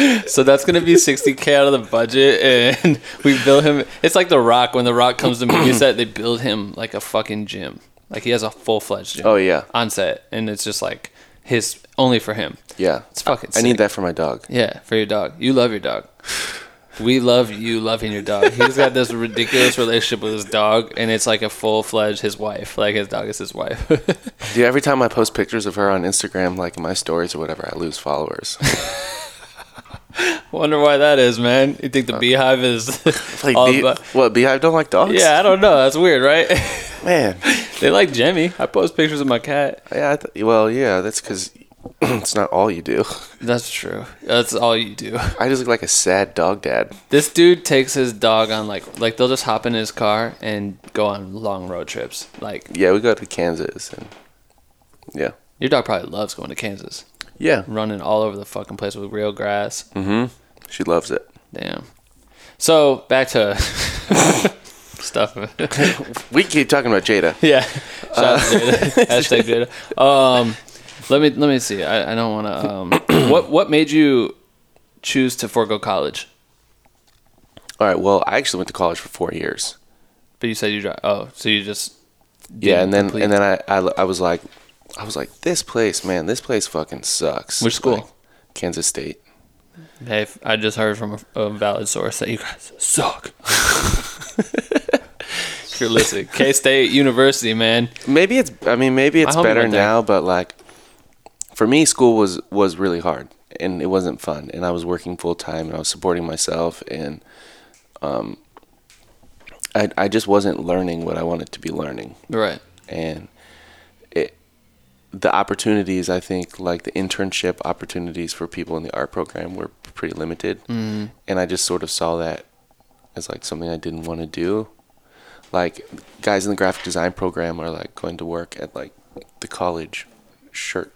<laughs> So that's gonna be 60k out of the budget, and <laughs> we bill him. It's like The Rock when The Rock comes to <clears throat> movie set, they build him like a fucking gym. Like he has a full fledged gym. Oh, yeah. on set, and it's just like his only for him. Yeah. It's fucking. I need that for my dog. Yeah, for your dog. You love your dog. <sighs> We love you loving your dog. He's got this ridiculous relationship with his dog, and it's like a full fledged his wife. Like his dog is his wife. <laughs> Dude, every time I post pictures of her on Instagram, like in my stories or whatever, I lose followers. <laughs> Wonder why that is, man. You think the uh, BeyHive is <laughs> like, bee- about- what, BeyHive don't like dogs? Yeah, I don't know. That's weird, right? Man. they like Jemmy. I post pictures of my cat. Yeah, I th- well, yeah, that's because <clears throat> it's not all you do. <laughs> That's true. That's all you do. I just look like a sad dog dad. This dude takes his dog on like like they'll just hop in his car and go on long road trips. Like Yeah, we go to Kansas and yeah. your dog probably loves going to Kansas, Yeah. running all over the fucking place with real grass. Mm-hmm. She loves it. Damn. So back to <laughs> stuff. <laughs> We keep talking about Jada. yeah. Shout out to Jada. Hashtag Jada. Um, let me let me see. I, I don't want to. Um, <coughs> what what made you choose to forego college? All right. Well, I actually went to college for four years. But you said you drive. Oh, so you just Yeah, and then complete- and then I, I I was like, I was like, this place, man, this place fucking sucks. Which school? Like, Kansas State. Hey, I just heard from a, a valid source that you guys suck. if <laughs> you're listening, K State University, man. Maybe it's. I mean, maybe it's better now, but like, for me, school was was really hard, and it wasn't fun. And I was working full time, and I was supporting myself, and um, I I just wasn't learning what I wanted to be learning, Right. and it the opportunities I think like the internship opportunities for people in the art program were pretty limited, Mm-hmm. and I just sort of saw that as like something I didn't want to do. Like guys in the graphic design program are like going to work at like the college shirt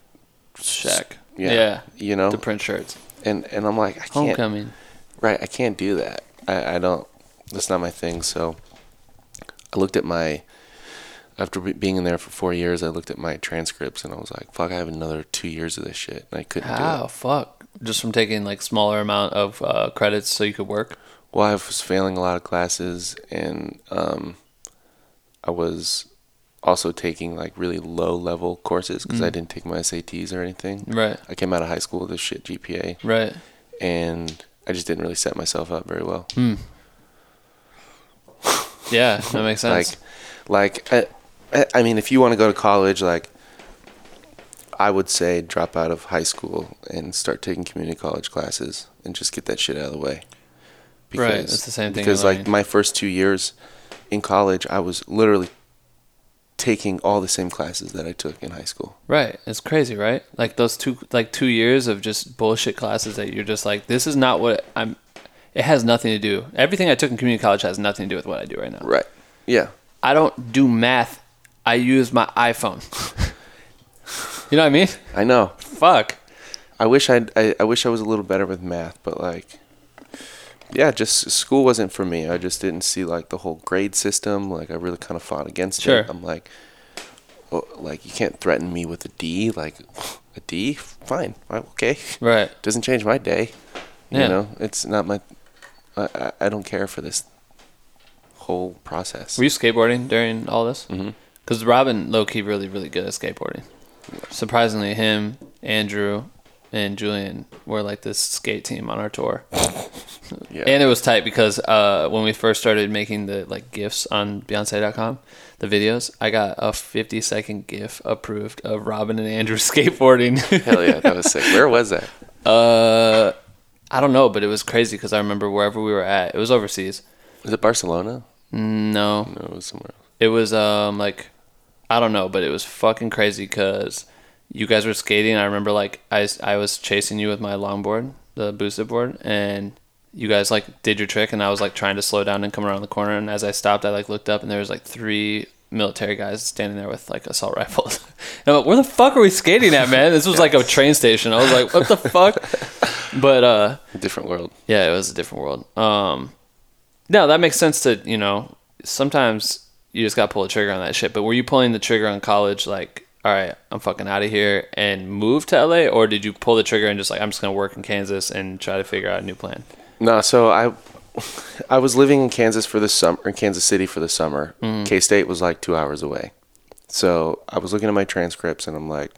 Shack. Yeah, Yeah. you know, To print shirts. and and I'm like I can't Homecoming. right I can't do that. I I don't. That's not my thing. So I looked at my after being in there for four years. I looked at my transcripts and I was like, fuck, I have another two years of this shit, and I couldn't do How it. fuck? Just from taking like smaller amount of uh, credits so you could work. Well, I was failing a lot of classes, and um, I was also taking like really low level courses because I mm. didn't take my SATs or anything. Right. I came out of high school with a shit GPA, Right. and I just didn't really set myself up very well. Hmm. Yeah, that makes <laughs> sense. Like, like I, I- mean, if you want to go to college, like, I would say drop out of high school and start taking community college classes and just get that shit out of the way. Right, it's the same thing Because like my first two years in college, I was literally taking all the same classes that I took in high school. Right. It's crazy, right? Like those two like 2 years of just bullshit classes that you're just like this is not what I'm it has nothing to do. Everything I took in community college has nothing to do with what I do right now. Right. Yeah. I don't do math. I use my iPhone. <laughs> you know what I mean? I know. Fuck. I wish I'd, I I wish I was a little better with math, but like, yeah, just school wasn't for me. I just didn't see like the whole grade system. Like I really kind of fought against Sure. it. I'm like, oh, like you can't threaten me with a D. Like a D, fine, okay, Right. <laughs> doesn't change my day. You Yeah. know, it's not my. I, I don't care for this whole process. Were you skateboarding during all this? Mm-hmm. Because Robin, low key, really, really good at skateboarding. Surprisingly, him, Andrew, and Julian were like this skate team on our tour. <laughs> yeah. And it was tight because uh, when we first started making the like gifs on Beyonce.com, the videos, I got a 50 second gif approved of Robin and Andrew <laughs> skateboarding. Hell yeah, that was sick. Where was that? <laughs> uh, I don't know, but it was crazy because I remember wherever we were at, it was overseas. Was it Barcelona? No, No, it was somewhere else. It was um like I don't know, but it was fucking crazy because you guys were skating. I remember like I, I was chasing you with my longboard, the boosted board, and you guys like did your trick, and I was like trying to slow down and come around the corner. And as I stopped, I like looked up, and there was like three military guys standing there with like assault <laughs> rifles. and I'm like, where the fuck are we skating at, man? This was like a <laughs> train station. I was like, what the fuck? <laughs> But uh, Different world. yeah, it was a different world. Um, no, that makes sense to you know. Sometimes you just got to pull the trigger on that shit. But were you pulling the trigger on college, like, all right, I'm fucking out of here and move to LA, or did you pull the trigger and just like I'm just gonna work in Kansas and try to figure out a new plan? No, so I I was living in Kansas for the summer, in Kansas City for the summer. K State was like two hours away, so I was looking at my transcripts and I'm like,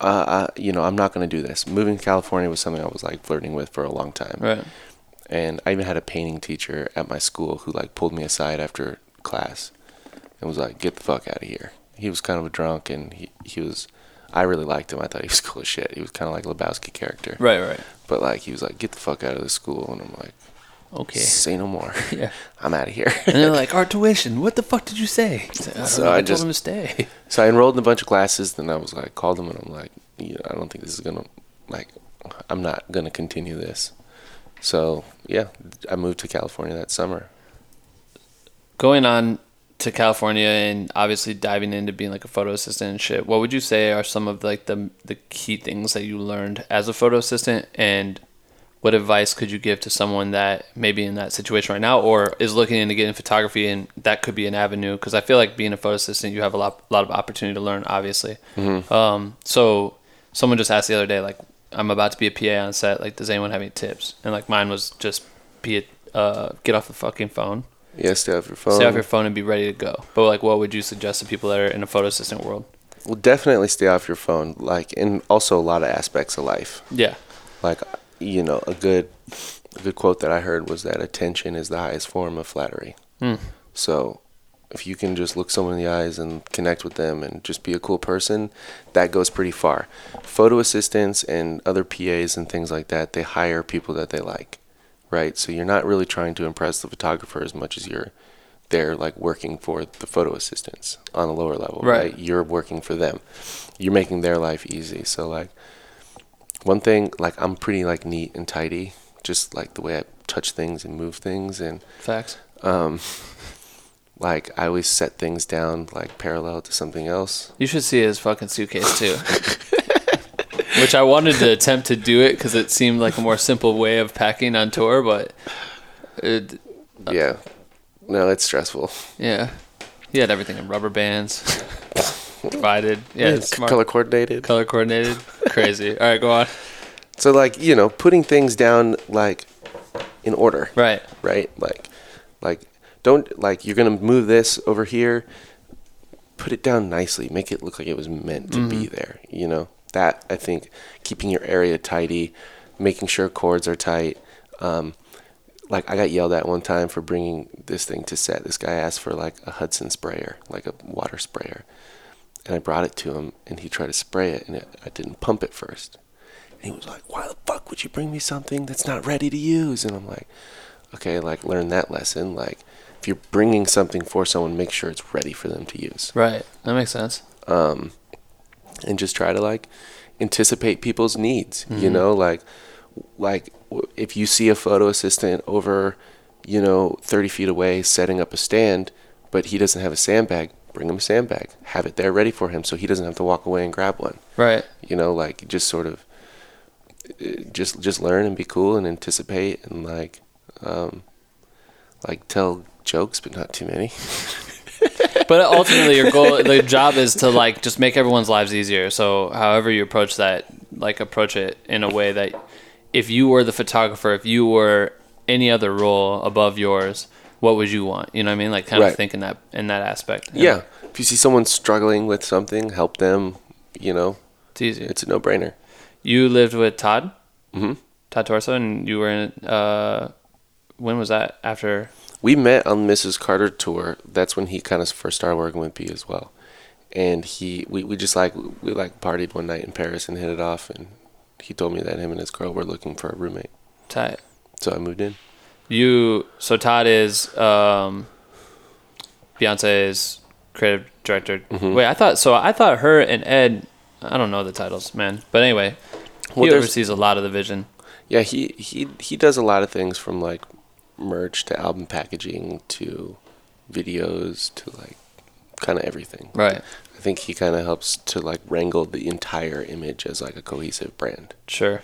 uh, I, you know, I'm not going to do this. Moving to California was something I was like flirting with for a long time, Right. and I even had a painting teacher at my school who like pulled me aside after class and was like, "Get the fuck out of here." He was kind of a drunk, and he he was. I really liked him. I thought he was <laughs> cool as shit. He was kind of like a Lebowski character. Right. Right. But like he was like, "Get the fuck out of the school," and I'm like, Okay. "Say no more. <laughs> Yeah. <laughs> I'm out of here." And they're like, our tuition. What the fuck did you say? I, So know, I I, told just- them to stay. so I enrolled in a bunch of classes. Then I was like, called him, and I'm like, you know, I don't think this is gonna, like, I'm not gonna continue this. So yeah, I moved to California that summer. going on to California and obviously diving into being like a photo assistant and shit, what would you say are some of like the the key things that you learned as a photo assistant? And what advice could you give to someone that maybe in that situation right now or is looking into getting photography and that could be an avenue? Because I feel like being a photo assistant you have a lot lot of opportunity to learn obviously. Um, so someone just asked the other day like I'm about to be a PA on set. Like does anyone have any tips? And like mine was just be a, uh, get off the fucking phone Yeah, stay off your phone. stay off your phone and be ready to go. But like, what would you suggest to people that are in a photo assistant world? Well, definitely stay off your phone. Like, and also a lot of aspects of life. Yeah, Like, you know, a good, a good quote that I heard was that attention is the highest form of flattery. Hmm. So, if you can just look someone in the eyes and connect with them and just be a cool person, that goes pretty far. Photo assistants and other PAs and things like that, they hire people that they like, right? So you're not really trying to impress the photographer as much as you're there like working for the photo assistants on a lower level, Right. right? You're working for them. You're making their life easy. So like one thing like I'm pretty like neat and tidy, just like the way I touch things and move things and facts. um like I always set things down like parallel to something else. You should see his fucking suitcase too. <laughs> Which I wanted to attempt to do it because it seemed like a more simple way of packing on tour, but it, uh, Yeah. No, it's stressful. yeah, he had everything in rubber bands, divided. Yeah, it's smart. color coordinated. color coordinated, crazy. All right, go on. So like, you know, putting things down like in order. Right, right? Like, like don't like you're gonna move this over here. Put it down nicely. Make it look like it was meant to be mm-hmm. there. You know that I think keeping your area tidy, making sure cords are tight. Um, like I got yelled at one time for bringing this thing to set. This guy asked for like a Hudson sprayer, like a water sprayer, and I brought it to him, and he tried to spray it, and it, I didn't pump it first. And he was like, "Why the fuck would you bring me something that's not ready to use?" And I'm like, "Okay, like learn that lesson. Like, if you're bringing something for someone, make sure it's ready for them to use, right. That makes sense. um, and just try to like anticipate people's needs. You know, like, like if you see a photo assistant over, you know, 30 feet away setting up a stand, but he doesn't have a sandbag." Bring him a sandbag. Have it there ready for him, so he doesn't have to walk away and grab one Right. you know like just sort of just just learn and be cool and anticipate and like um like tell jokes but not too many <laughs> But ultimately, your goal, the job is to like just make everyone's lives easier. So, however you approach that, like approach it in a way that if you were the photographer, if you were any other role above yours, what would you want? You know what I mean? Like kind of Right. think in that in that aspect. yeah if you see someone struggling with something help them you know it's easy. it's a no-brainer you lived with Todd, Mm-hmm. Todd Tourso, and you were in. Uh, when was that? After we met on mrs carter tour that's when he kind of first started working with me as well and he we, we just like we like partied one night in paris and hit it off and he told me that him and his girl were looking for a roommate tight. so i moved in You so Todd is um, Beyonce's creative director. Mm-hmm. Wait, I thought so. I thought her and Ed I don't know the titles, man. But anyway, Well, he oversees a lot of the vision. Yeah, he he he does a lot of things from like merch to album packaging to videos to like kind of everything. Right. I think he kind of helps to like wrangle the entire image as like a cohesive brand. Sure.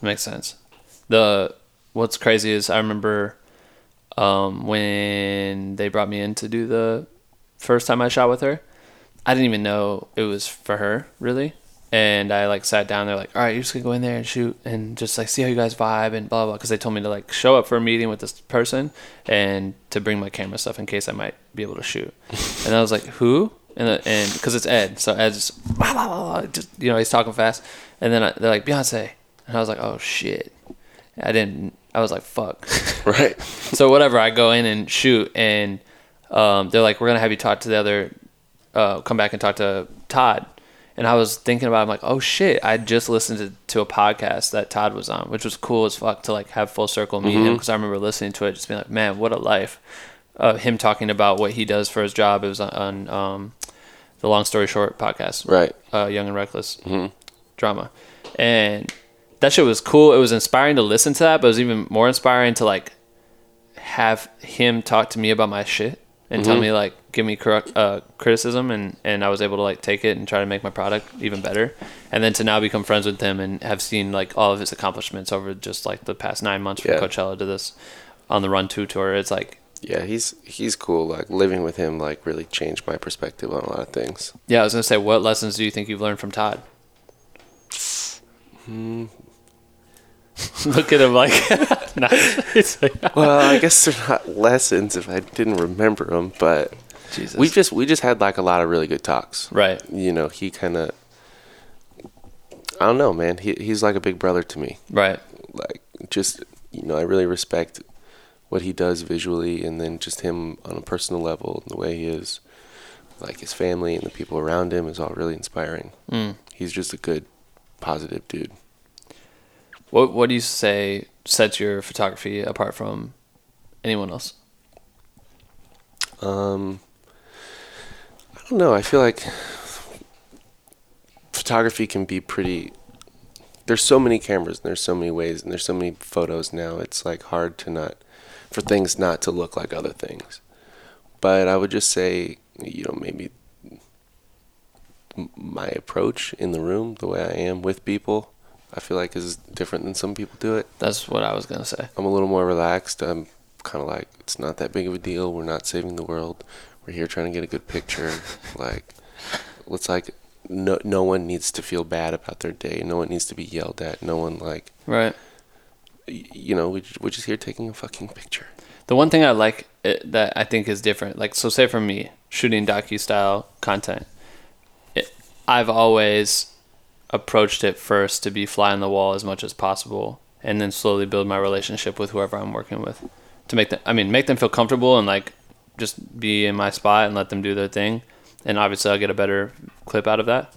Makes sense. The what's crazy is I remember um, when they brought me in to do the first time I shot with her. I didn't even know it was for her really, and I like sat down. They're like, "All right, you're just gonna go in there and shoot and just like see how you guys vibe and blah blah." Because they told me to like show up for a meeting with this person and to bring my camera stuff in case I might be able to shoot. <laughs> and I was like, "Who?" And because it's Ed, so Ed's blah, blah, blah, blah, just you know he's talking fast, and then I, they're like Beyonce, and I was like, "Oh shit." I didn't. I was like, "Fuck." <laughs> Right. <laughs> so whatever, I go in and shoot, and um, they're like, "We're gonna have you talk to the other, uh, come back and talk to Todd." And I was thinking about, it, I'm like, "Oh shit!" I just listened to, to a podcast that Todd was on, which was cool as fuck to like have full circle meet him because I remember listening to it, just being like, "Man, what a life!" Uh, him talking about what he does for his job. It was on, on um, the Long Story Short podcast, Right. uh, Young and Reckless drama, and that shit was cool. It was inspiring to listen to that, but it was even more inspiring to like have him talk to me about my shit and tell me like give me uh, criticism, and and I was able to like take it and try to make my product even better, and then to now become friends with him and have seen like all of his accomplishments over just like the past nine months from Yeah. Coachella to this on the Run Two tour. It's like Yeah, he's he's cool. Like living with him like really changed my perspective on a lot of things. yeah, I was gonna say, what lessons do you think you've learned from Todd? <laughs> Look at him like, <laughs> it's like <laughs> Well, I guess they're not lessons if I didn't remember them, but Jesus. we just we just had like a lot of really good talks. right. You know, he kind of I don't know, man. He he's like a big brother to me. Right. Like just you know, I really respect what he does visually and then just him on a personal level, the way he is like his family and the people around him is all really inspiring. Mm. He's just a good positive dude. What What do you say sets your photography apart from anyone else? Um, I don't know. I feel like photography can be pretty. There's so many cameras and there's so many ways and there's so many photos now. It's like hard to not, for things not to look like other things. But I would just say, you know, maybe my approach in the room, the way I am with people, I feel like is different than some people do it. That's what I was gonna say. I'm a little more relaxed. I'm kind of like, it's not that big of a deal. We're not saving the world. We're here trying to get a good picture. <laughs> like, it's like, no, no one needs to feel bad about their day. No one needs to be yelled at. No one, like, Right. you know, we, we're just here taking a fucking picture. The one thing I like it, that I think is different, like so, say for me shooting docu style content, it, I've always approached it first to be fly on the wall as much as possible, and then slowly build my relationship with whoever I'm working with, to make them. I mean, make them feel comfortable and like just be in my spot and let them do their thing, and obviously I'll get a better clip out of that.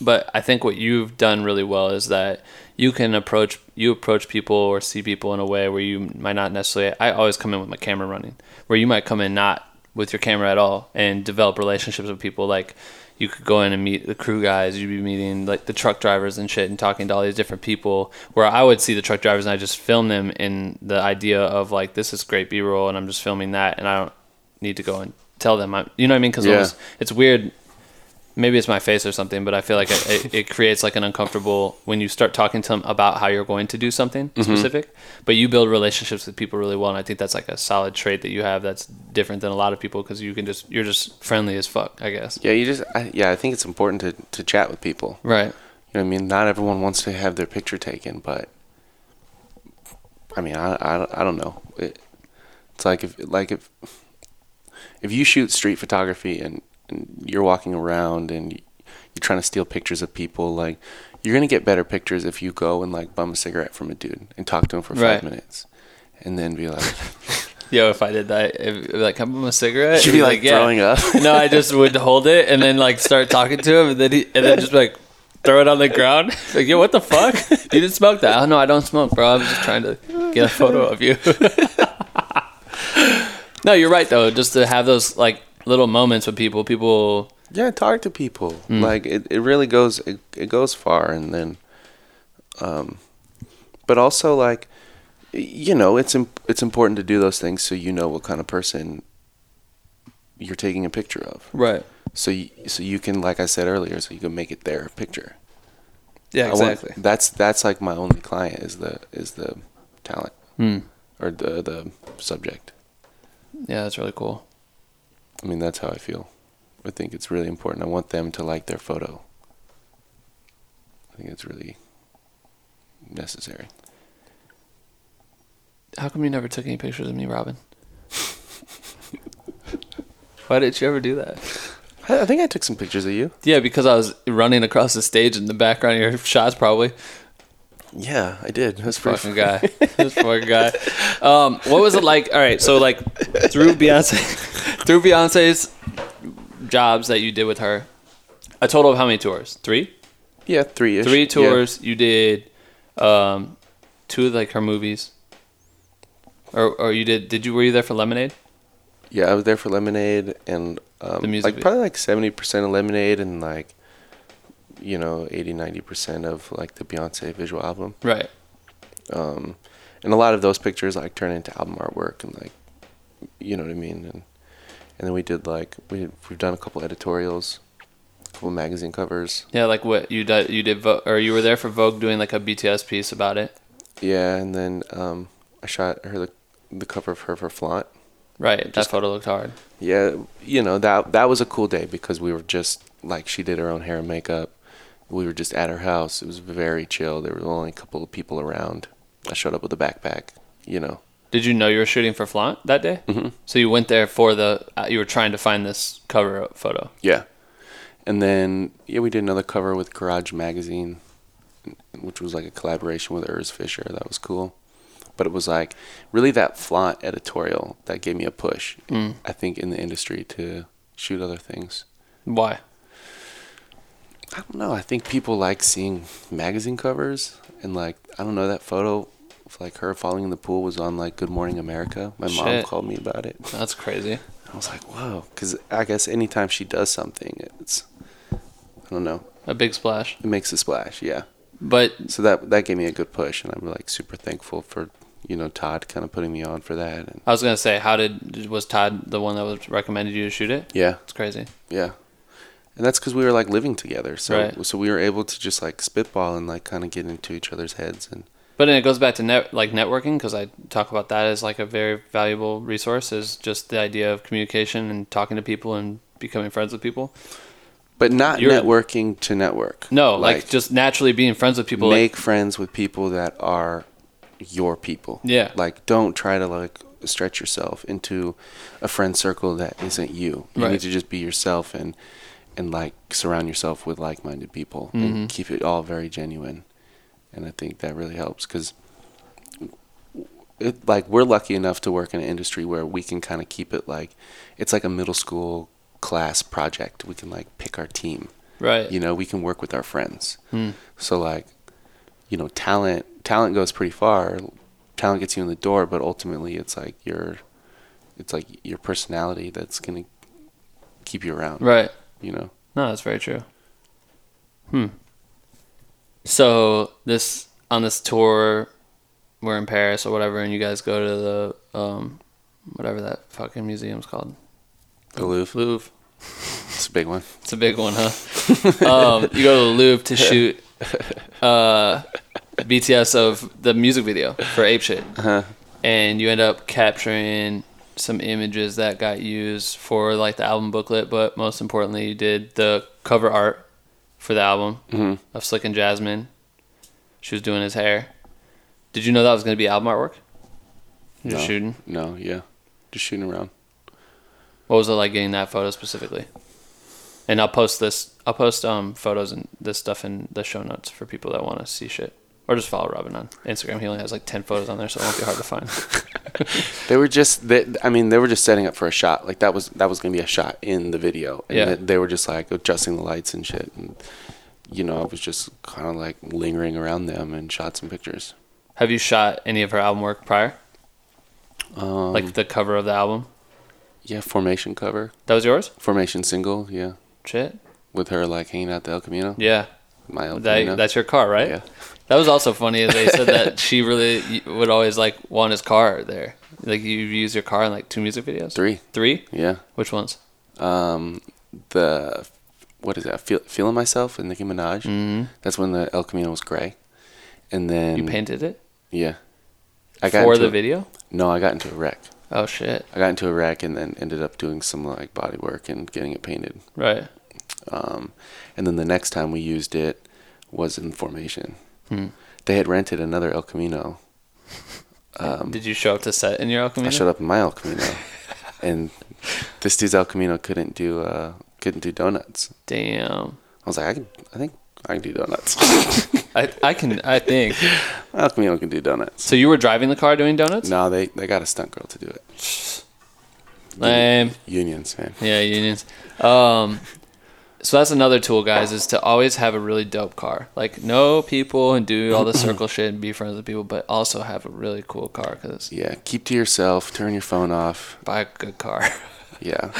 But I think what you've done really well is that you can approach you approach people or see people in a way where you might not necessarily. I always come in with my camera running, where you might come in not with your camera at all and develop relationships with people. Like you could go in and meet the crew guys. You'd be meeting like the truck drivers and shit, and talking to all these different people. Where I would see the truck drivers and I just film them in the idea of like this is great B roll, and I'm just filming that, and I don't need to go and tell them. I, you know what I mean? Because Yeah. it's weird maybe it's my face or something, but I feel like it, it, <laughs> it creates like an uncomfortable when you start talking to them about how you're going to do something mm-hmm. specific. But you build relationships with people really well, and I think that's like a solid trait that you have that's different than a lot of people because you can just you're just friendly as fuck, I guess. Yeah, you just, I, yeah, I think it's important to, to chat with people. Right. You know what I mean? Not everyone wants to have their picture taken, but I mean, I, I, I don't know. It, it's like if like if if you shoot street photography and, and you're walking around and you, you're trying to steal pictures of people, like you're gonna get better pictures if you go and like bum a cigarette from a dude and talk to him for five Right. minutes, and then be like, <laughs> Yo, if I did that, if, like, come with a cigarette, You'd be, like, throwing up. <laughs> no, I just would hold it and then like start talking to him, and then he, and then just like throw it on the ground. <laughs> Like, yo, what the fuck? You didn't smoke that? Oh no, I don't smoke, bro. I was just trying to get a photo of you. no, you're right though. Just to have those like little moments with people, people Yeah, talk to people. Like it, it really goes it, it goes far and then um but also like you know, it's imp- it's important to do those things so you know what kind of person you're taking a picture of. Right. So you, so you can like I said earlier, so you can make it their picture. Yeah, I want- exactly. that's that's like my only client is the is the talent Hmm. or the the subject. Yeah, that's really cool. I mean, that's how I feel. I think it's really important. I want them to like their photo. I think it's really necessary. How come you never took any pictures of me, Robin? <laughs> Why did you ever do that? I, I think I took some pictures of you. Yeah, because I was running across the stage in the background of your shots, probably. Yeah, I did. That's pretty Fucking guy. <laughs> this fucking guy. Um, what was it like? All right, so like through <laughs> Beyonce, through Beyonce's jobs that you did with her, a total of how many tours? Three. Yeah, three. Three tours. You did um, two of like her movies, or or you did? Did you were you there for Lemonade? Yeah, I was there for Lemonade and um, The music like video. probably like seventy percent of Lemonade and like you know 80 90 percent of like the Beyonce visual album. Right. Um, and a lot of those pictures like turn into album artwork and like you know what I mean. And and then we did like we we've done a couple editorials, a couple magazine covers. Yeah, like what you did? You did, Vogue, or you were there for Vogue doing like a BTS piece about it. Yeah, and then um, I shot her the the cover of her for Flaunt. Right. Just- that photo looked hard. Yeah, you know that that was a cool day because we were just like she did her own hair and makeup. We were just at her house. It was very chill. There were only a couple of people around. I showed up with a backpack. You know. Did you know you were shooting for Flaunt that day? Mm-hmm. So you went there for the. Uh, you were trying to find this cover photo. Yeah. And then yeah, we did another cover with Garage Magazine, which was like a collaboration with Urs Fischer. That was cool. But it was like really that flaunt editorial that gave me a push. I think in the industry to shoot other things. Why? I don't know. I think people like seeing magazine covers and like I don't know that photo of like her falling in the pool was on like Good Morning America. My mom called me about it. That's crazy. <laughs> I was like, whoa, because I guess anytime she does something, it's I don't know, A big splash. it makes a splash. Yeah. But So that that gave me a good push, and I'm like super thankful for you know Todd kind of putting me on for that. And I was gonna say, how did was Todd the one that was recommended you to shoot it? yeah, It's crazy. yeah. And that's because we were like living together, so Right. so we were able to just like spitball and like kind of get into each other's heads and But then it goes back to net like networking because I talk about that as like a very valuable resource. Is just the idea of communication and talking to people and becoming friends with people. but not You're- networking to network. No, like, just naturally being friends with people. like- make friends with people that are your people. Yeah. Like don't try to like stretch yourself into a friend circle that isn't you. You Right. need to just be yourself and and like surround yourself with like-minded people Mm-hmm. and keep it all very genuine. And I think that really helps cuz it like we're lucky enough to work in an industry where we can kind of keep it like it's like a middle school class project. We can like pick our team right. you know we can work with our friends Hmm. so like you know talent talent goes pretty far talent gets you in the door but ultimately it's like your it's like your personality that's gonna keep you around Right. you know No, that's very true. Hmm. So this on this tour, we're in Paris or whatever, and you guys go to the um, whatever that fucking museum's called. the Louvre Louvre. it's a big one It's a big one, huh? um, you go to the Louvre to shoot <laughs> uh, BTS of the music video for Ape Shit, Uh-huh. and you end up capturing some images that got used for like the album booklet, but most importantly, you did the cover art for the album Mhm. of Slick and Jasmine. She was doing his hair. Did you know that was going to be album artwork? You're No. shooting. no yeah just shooting around What was it like getting that photo specifically? And I'll post this. I'll post um photos and this stuff in the show notes for people that want to see shit, or just follow Robin on Instagram. He only has like ten photos on there, so it won't be hard to find. <laughs> they were just they, i mean they were just setting up for a shot like that was that was gonna be a shot in the video and Yeah. they, were just like adjusting the lights and shit and you know i was just kind of like lingering around them and shot some pictures Have you shot any of her album work prior, um, like the cover of the album? yeah formation cover That was yours. formation single yeah Shit. with her like hanging out the El Camino. Yeah. My El That, Camino. that's your car, right? Yeah. That was also funny. They said that she really would always like want his car there. Like you use your car in like two music videos. Three. Three? Yeah. Which ones? Um, the what is that? Feel, feeling myself and Nicki Minaj. Mm-hmm. That's when the El Camino was gray, and then You painted it Yeah. I got for the video. No, I got into a wreck. Oh shit! I got into a wreck and then ended up doing some like body work and getting it painted. Right. Um, and then the next time we used it was in formation. Hmm. They had rented another El Camino. Um, <laughs> Did you show up to set in your El Camino? I showed up in my El Camino, <laughs> and this dude's El Camino couldn't do uh, couldn't do donuts. Damn. I was like, I can, I think I can do donuts. <laughs> I I can I think. El Camino can do donuts. So you were driving the car doing donuts? No, they they got a stunt girl to do it. Lame. Unions, man. Yeah, unions. Um, so that's another tool, guys, is to always have a really dope car. Like know people and do all the <clears throat> circle shit and be friends with people, but also have a really cool car. Cause Yeah, keep to yourself. Turn your phone off. buy a good car. <laughs> Yeah,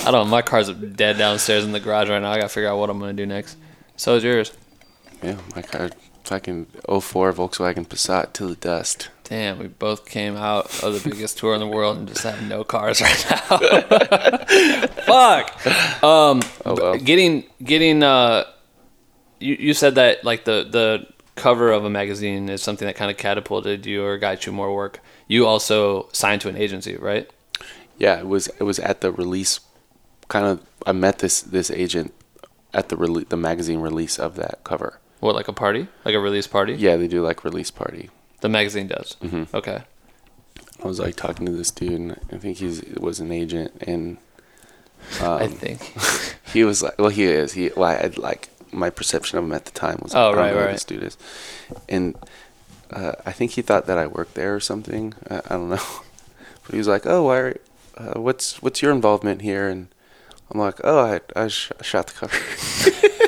I don't. know. My car's dead downstairs in the garage right now. I gotta figure out what I'm gonna do next. So is yours. yeah. My car, fucking 04 Volkswagen Passat to the dust. Damn, we both came out of the biggest tour in the world and just have no cars right now. <laughs> Fuck. Um, Oh, well. getting getting. Uh, you you said that like the the cover of a magazine is something that kind of catapulted you or got you more work. You also signed to an agency, right? Yeah, it was it was at the release. Kind of, I met this this agent at the rele- the magazine release of that cover. What like a party, like a release party? Yeah, they do like release party. The magazine does. Mhm. Okay. I was like talking to this dude, and I think he was an agent, and I um, think. <laughs> he was like, well, he is. He, I had like my perception of him at the time was, Oh, like, I don't right, right. This dude is, and uh, I think he thought that I worked there or something. I, I don't know, <laughs> but he was like, oh, why? Are, uh, what's what's your involvement here? And I'm like, oh, I I sh- shot the cover. <laughs>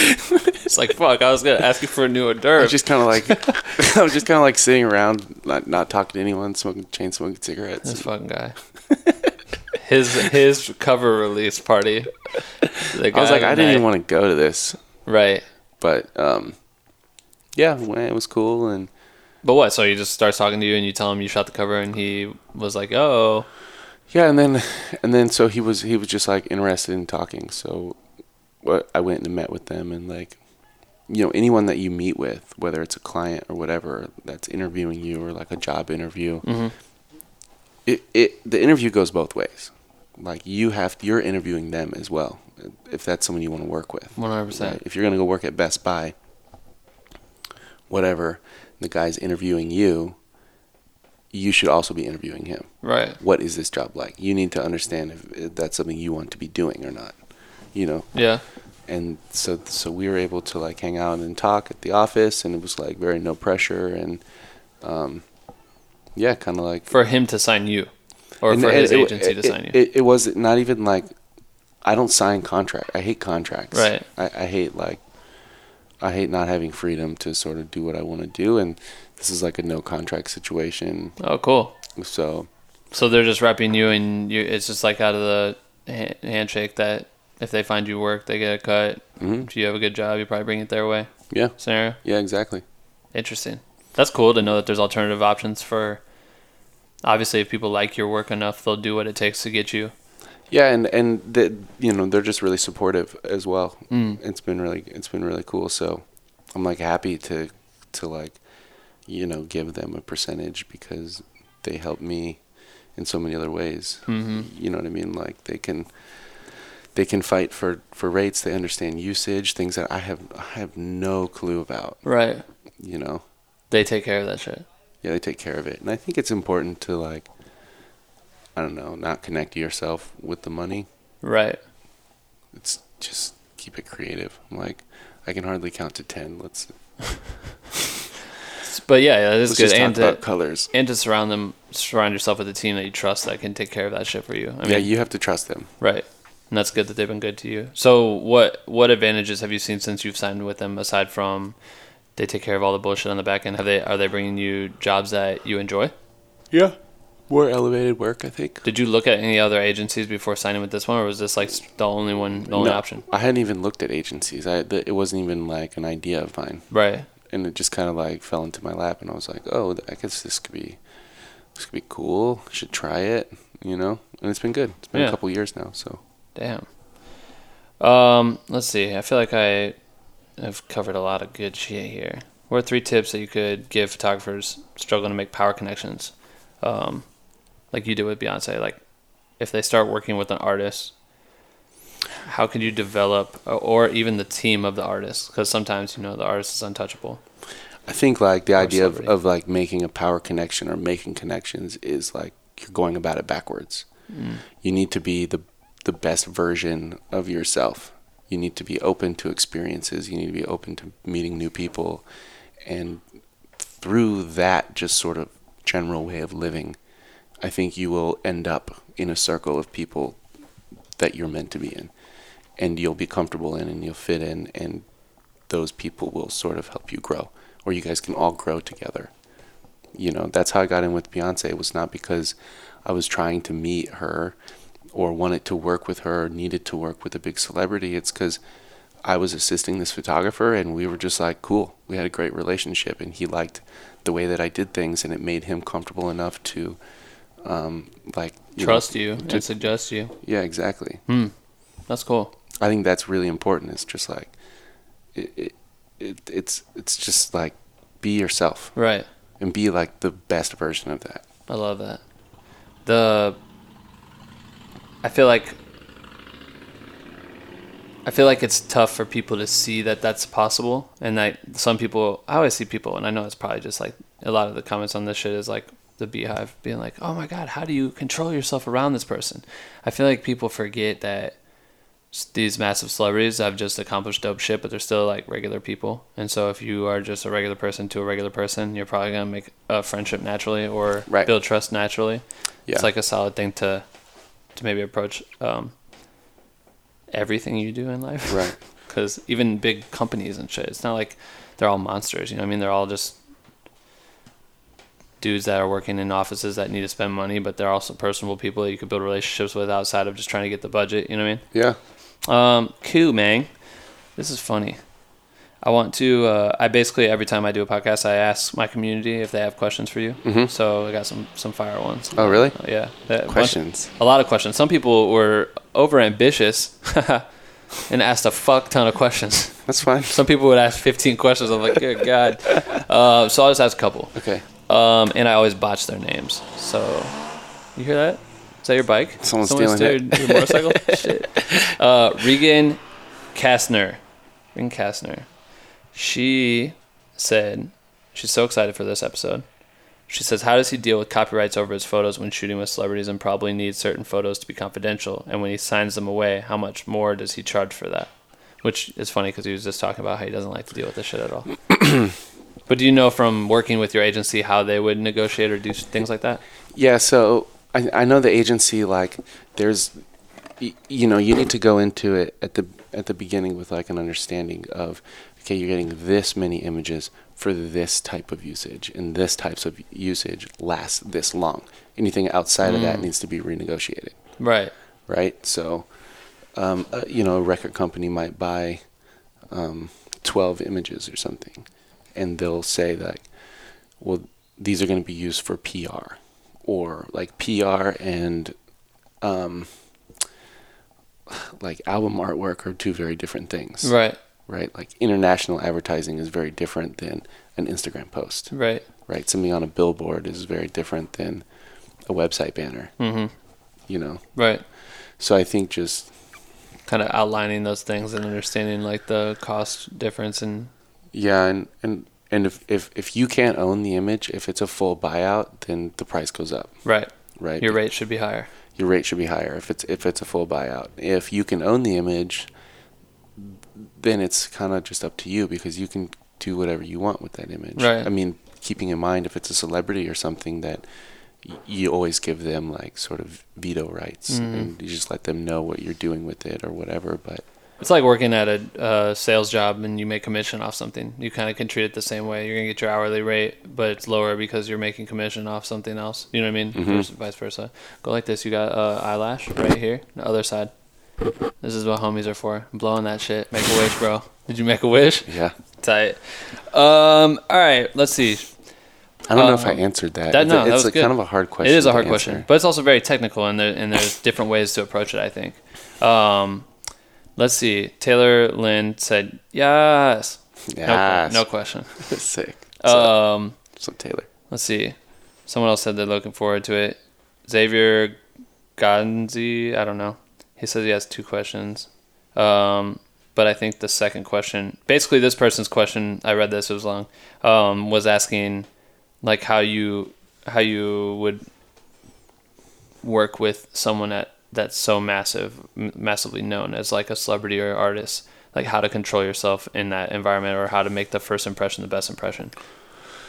<laughs> It's like fuck. I was gonna ask you for a new hors I was just kind of like, <laughs> I was just kind of like sitting around, not not talking to anyone, smoking chain smoking cigarettes. This fucking guy. his his cover release party. I was like, I didn't even want to go to this, Right. but um, yeah, it was cool and. But what? So he just starts talking to you, and you tell him you shot the cover, and he was like, "Oh, Yeah, and then and then so he was he was just like interested in talking. So I went and met with them and like you know anyone that you meet with, whether it's a client or whatever that's interviewing you or like a job interview, Mhm. it it the interview goes both ways. Like you have you're interviewing them as well if that's someone you want to work with. 100%. Right? If you're gonna go work at Best Buy, whatever, the guy's interviewing you. You should also be interviewing him right, what is this job like? You need to understand if that's something you want to be doing or not. You know, yeah, and so so we were able to like hang out and talk at the office, and it was like very no pressure, and um, yeah, kind of like for him to sign you, or for it- his it- agency to it- sign you." It, it was not even like I don't sign contract. I hate contracts. Right. I, I hate like I hate not having freedom to sort of do what I want to do, and this is like a no contract situation. oh, cool. So So they're just repping you, and you. It's just like out of the handshake that if they find you work, they get a cut. mhm. If you have a good job, you probably bring it their way. yeah, Scenario. yeah, exactly. Interesting. That's cool to know that there's alternative options for. Obviously, if people like your work enough, they'll do what it takes to get you. Yeah, and and the, you know they're just really supportive as well. Mm. It's been really it's been really cool. So I'm like happy to to like you know give them a percentage because they help me in so many other ways. hmm You know what I mean? Like they can they can fight for for rates. They understand usage, things that I have I have no clue about. Right. You know, They take care of that shit. yeah, they take care of it, and I think it's important to like I don't know, not connect yourself with the money. Right. it's just keep it creative. I'm like, I can hardly count to ten. Let's <laughs> But yeah, yeah, that is let's good. just talk And to, about colors. and to surround them, surround yourself with a team that you trust that can take care of that shit for you. I mean, yeah, you have to trust them. right. And that's good that they've been good to you. So, what what advantages have you seen since you've signed with them aside from they take care of all the bullshit on the back end? Have they are they bringing you jobs that you enjoy? Yeah, More elevated work, I think. Did you look at any other agencies before signing with this one, or was this like the only one, the only No, option? I hadn't even looked at agencies. I it wasn't even like an idea of mine, Right. and it just kind of like fell into my lap, and I was like, oh, I guess this could be, this could be cool. I should try it, you know. And it's been good. It's been Yeah. a couple years now, so Damn. Um, let's see. I feel like I have covered a lot of good shit here. What are three tips that you could give photographers struggling to make power connections, um, like you did with Beyonce? Like, if they start working with an artist, how could you develop, or even the team of the artist? Because sometimes you know the artist is untouchable. I think like the idea of, of like making a power connection or making connections is like you're going about it backwards. You need to be the the best version of yourself. You need to be open to experiences. You need to be open to meeting new people, and through that just sort of general way of living, I think you will end up in a circle of people that you're meant to be in, and you'll be comfortable in, and you'll fit in, and those people will sort of help you grow, or you guys can all grow together. You know, that's how I got in with Beyonce. It was not because I was trying to meet her or wanted to work with her or needed to work with a big celebrity. It's because I was assisting this photographer and we were just like, cool. We had a great relationship and he liked the way that I did things and it made him comfortable enough to, um, like, you know, Trust you to- and suggest you. yeah, exactly. That's cool. I think that's really important. It's just like, it, it, it, it's it's just like be yourself Right. and be like the best version of that. I love that. The I feel like I feel like it's tough for people to see that that's possible, and that some people. I always see people, and I know it's probably just like a lot of the comments on this shit is like the BeyHive being like, "Oh my god, how do you control yourself around this person?" I feel like people forget that these massive celebrities have just accomplished dope shit, but they're still like regular people. And so if you are just a regular person to a regular person, you're probably gonna make a friendship naturally or Right. build trust naturally. Yeah. It's like a solid thing to to maybe approach um, everything you do in life. Right. <laughs> Because even big companies and shit, it's not like they're all monsters. You know what I mean? They're all just dudes that are working in offices that need to spend money, but they're also personable people that you could build relationships with outside of just trying to get the budget. You know what I mean? Yeah. Um, cool, man. This is funny. I want to. Uh, I basically every time I do a podcast, I ask my community if they have questions for you. Mm-hmm. So I got some some fire ones. Oh, really? Uh, yeah. That- bunch- Questions. a lot of questions. Some people were over ambitious <laughs> and asked a fuck ton of questions. That's fine. Some people would ask 15 questions. I'm like, good <laughs> god. Uh, so I'll just ask a couple. Okay. Um, and I always botch their names. So you hear that? Is that your bike? Someone's Someone stealing stole your motorcycle? <laughs> Shit. Uh, Regan Kastner. Regan Kastner. She said she's so excited for this episode. She says, How does he deal with copyrights over his photos when shooting with celebrities and probably needs certain photos to be confidential? And when he signs them away, how much more does he charge for that? Which is funny because he was just talking about how he doesn't like to deal with this shit at all. <clears throat> but do you know from working with your agency how they would negotiate or do things like that? Yeah, so I, I know the agency like there's you know you need to go into it at the at the beginning with like an understanding of okay you're getting this many images for this type of usage and this types of usage lasts this long. Anything outside of that needs to be renegotiated. Right. right? So um, uh, you know a record company might buy um, 12 images or something and they'll say that, well these are going to be used for pr or like pr and um, like album artwork are two very different things. Right. Right like international advertising is very different than an instagram post Right. right something on a billboard is very different than a website banner Mm-hmm. you know Right. so i think just Kind of outlining those things and understanding like the cost difference and Yeah, and and and if if if you can't own the image, if it's a full buyout, then the price goes up, right. right? Your rate should be higher. your rate should be higher if it's if it's a full buyout. If you can own the image, then it's kind of just up to you because you can do whatever you want with that image. Right. I mean, keeping in mind if it's a celebrity or something that y- you always give them like sort of veto rights Mm-hmm. and you just let them know what you're doing with it or whatever, but It's like working at a uh, sales job and you make commission off something. You kind of can treat it the same way. You're gonna get your hourly rate, but it's lower because you're making commission off something else. You know what I mean? Mm-hmm. Vice versa. Go like this. You got uh, eyelash right here, the other side. This is what homies are for. I'm blowing that shit. Make a wish, bro. Did you make a wish? Yeah. Tight. Um. All right. Let's see. I don't know if I Um, answered that. That, It's, no, a, that was a good. kind of a hard question. It is a hard question, but it's also very technical, and there and there's different ways to approach it. I think. Um, let's see. Taylor Lynn said yes. No, Yes. no question. <laughs> Sick. So, <laughs> Um, so Taylor. let's see. Someone else said they're looking forward to it. Xavier Gonzi, I don't know. He says he has two questions. Um, but I think the second question, basically, this person's question, I read this, it was long, um, was asking like how you how you would work with someone at that's so massive, massively known as like a celebrity or artist, like how to control yourself in that environment or how to make the first impression the best impression.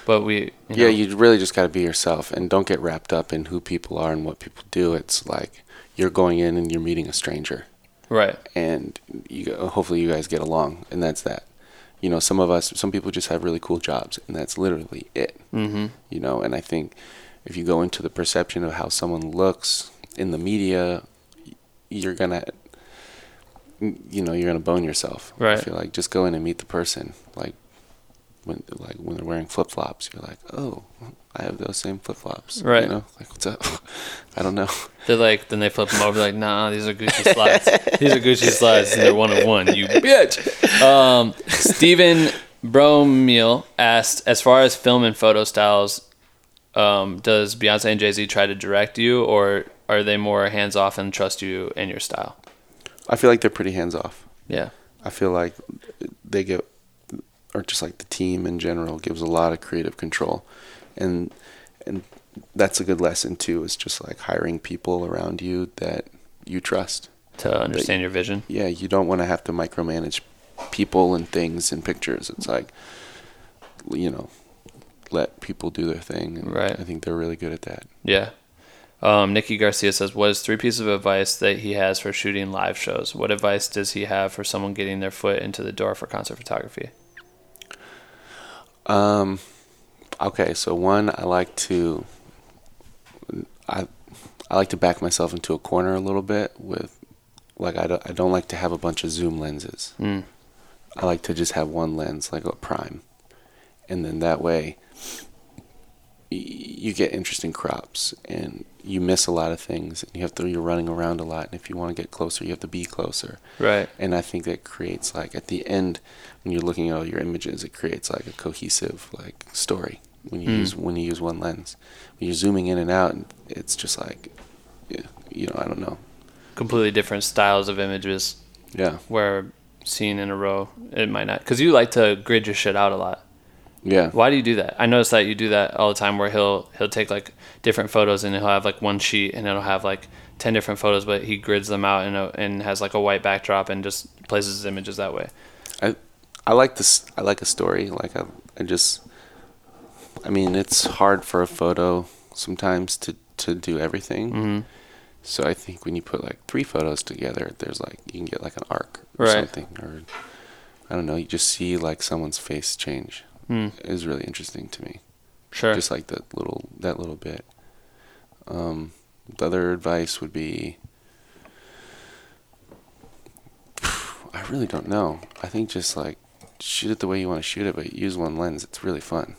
But we, you yeah, know, you really just got to be yourself and don't get wrapped up in who people are and what people do. It's like you're going in and you're meeting a stranger, right, and you hopefully you guys get along, and that's that. You know, some of us, some people just have really cool jobs, and that's literally it. mm-hmm. You know, and I think if you go into the perception of how someone looks in the media, you're gonna, you know, you're gonna bone yourself. Right. I feel like just go in and meet the person. Like when, like when they're wearing flip flops, you're like, oh, I have those same flip flops. Right. You know, like what's up? <laughs> I don't know. They're like, then they flip them over, like, nah, these are Gucci slides. these are Gucci slides, and they're one of one. You bitch. Um, Stephen Bromeal asked, as far as film and photo styles, um, does Beyonce and Jay Z try to direct you, or are they more hands off and trust you and your style? I feel like they're pretty hands off. Yeah. I feel like they get, or just like the team in general, gives a lot of creative control, and and that's a good lesson too. Is just like hiring people around you that you trust. To understand your vision. Yeah, you don't want to have to micromanage people and things and pictures. It's like, you know, let people do their thing. And Right. I think they're really good at that. Yeah. Um, Nikki Garcia says, What is three pieces of advice that he has for shooting live shows? What advice does he have for someone getting their foot into the door for concert photography? Um, okay, so one, I like to, I, I like to back myself into a corner a little bit with, like I don't, I don't like to have a bunch of zoom lenses. Mm. I like to just have one lens, like a prime, and then that way, y- you get interesting crops and you miss a lot of things and you have to you're running around a lot and if you want to get closer you have to be closer Right. and I think that creates like at the end when you're looking at all your images, it creates like a cohesive like story when you Mm. use when you use one lens. When you're zooming in and out, it's just like, you know, I don't know. Completely different styles of images Yeah, where seen in a row, it might not. Because you like to grid your shit out a lot. yeah, Why do you do that? I notice that you do that all the time where he'll he'll take like different photos and he'll have like one sheet and it'll have like 10 different photos, but he grids them out and, and has like a white backdrop and just places his images that way. I I like this. I like a story. Like I, I just, I mean, it's hard for a photo sometimes to to do everything. hmm So I think when you put like three photos together, there's like you can get like an arc or Right. something, or I don't know. You just see like someone's face change. Mm, is really interesting to me. sure. Just like that little that little bit. Um, the other advice would be. <sighs> I really don't know. I think just like shoot it the way you want to shoot it, but use one lens. It's really fun,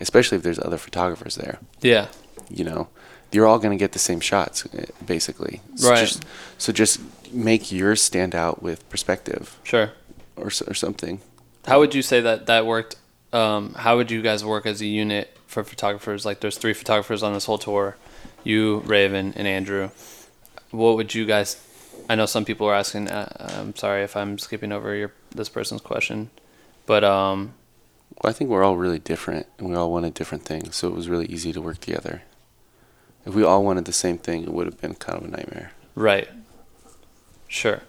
especially if there's other photographers there. yeah. You know, you're all gonna get the same shots eh, basically. So Right. Just, so just make yours stand out with perspective Sure. or or something. How would you say that that worked? Um, how would you guys work as a unit for photographers? Like, there's three photographers on this whole tour, you, Raven, and Andrew. What would you guys? I know some people are asking. Uh, I'm sorry if I'm skipping over your this person's question, but um, Well, I think we're all really different, and we all wanted different things, so it was really easy to work together. If we all wanted the same thing, it would have been kind of a nightmare. right, sure,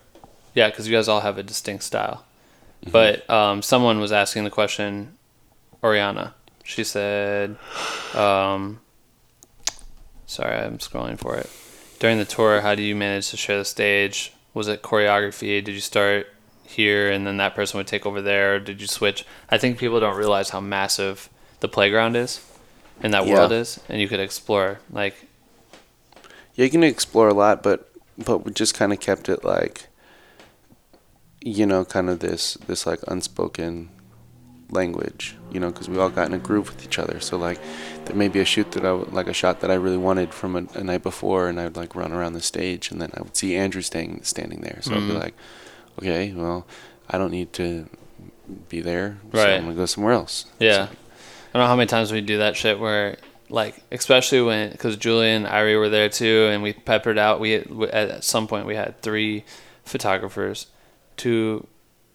yeah, because you guys all have a distinct style. But um, someone was asking the question, Oriana. She said, um, sorry, I'm scrolling for it. During the tour, how do you manage to share the stage? Was it choreography? Did you start here and then that person would take over there? Or did you switch? I think people don't realize how massive the playground is and that Yeah. world is, and you could explore like Yeah, you can explore a lot, but but we just kind of kept it like, you know, kind of this this like unspoken language, you know, because we all got in a groove with each other. So like, there may be a shoot that I would, like a shot that I really wanted from a, a night before, and I would like run around the stage, and then I would see Andrew staying standing there. So I'd be Mhm. like, okay, well, I don't need to be there, so Right. I'm gonna go somewhere else. Yeah. I don't know how many times we do that shit where, like, especially when, because Julian and Irie were there too, and we peppered out. We at some point we had three photographers, two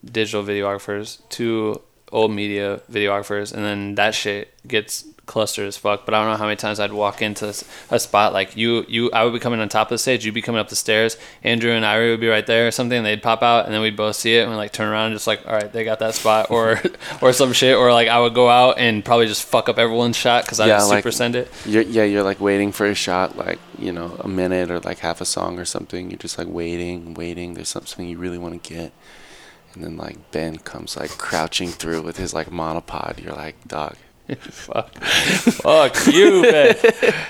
digital videographers, two old media videographers, and then that shit gets clustered as fuck. But I don't know how many times I'd walk into a spot like you, you, I would be coming on top of the stage, you'd be coming up the stairs, Andrew and Irie would be right there or something, and they'd pop out, and then we'd both see it, and we'd like turn around and just like, all right, they got that spot, or <laughs> or some shit, or like I would go out and probably just fuck up everyone's shot because I Yeah, would like- super send it. You're, yeah, you're like waiting for a shot, like you know, a minute or like half a song or something. You're just like waiting, waiting. There's something you really want to get, and then like Ben comes like crouching through with his like monopod. You're like, dog. Fuck, fuck you, man.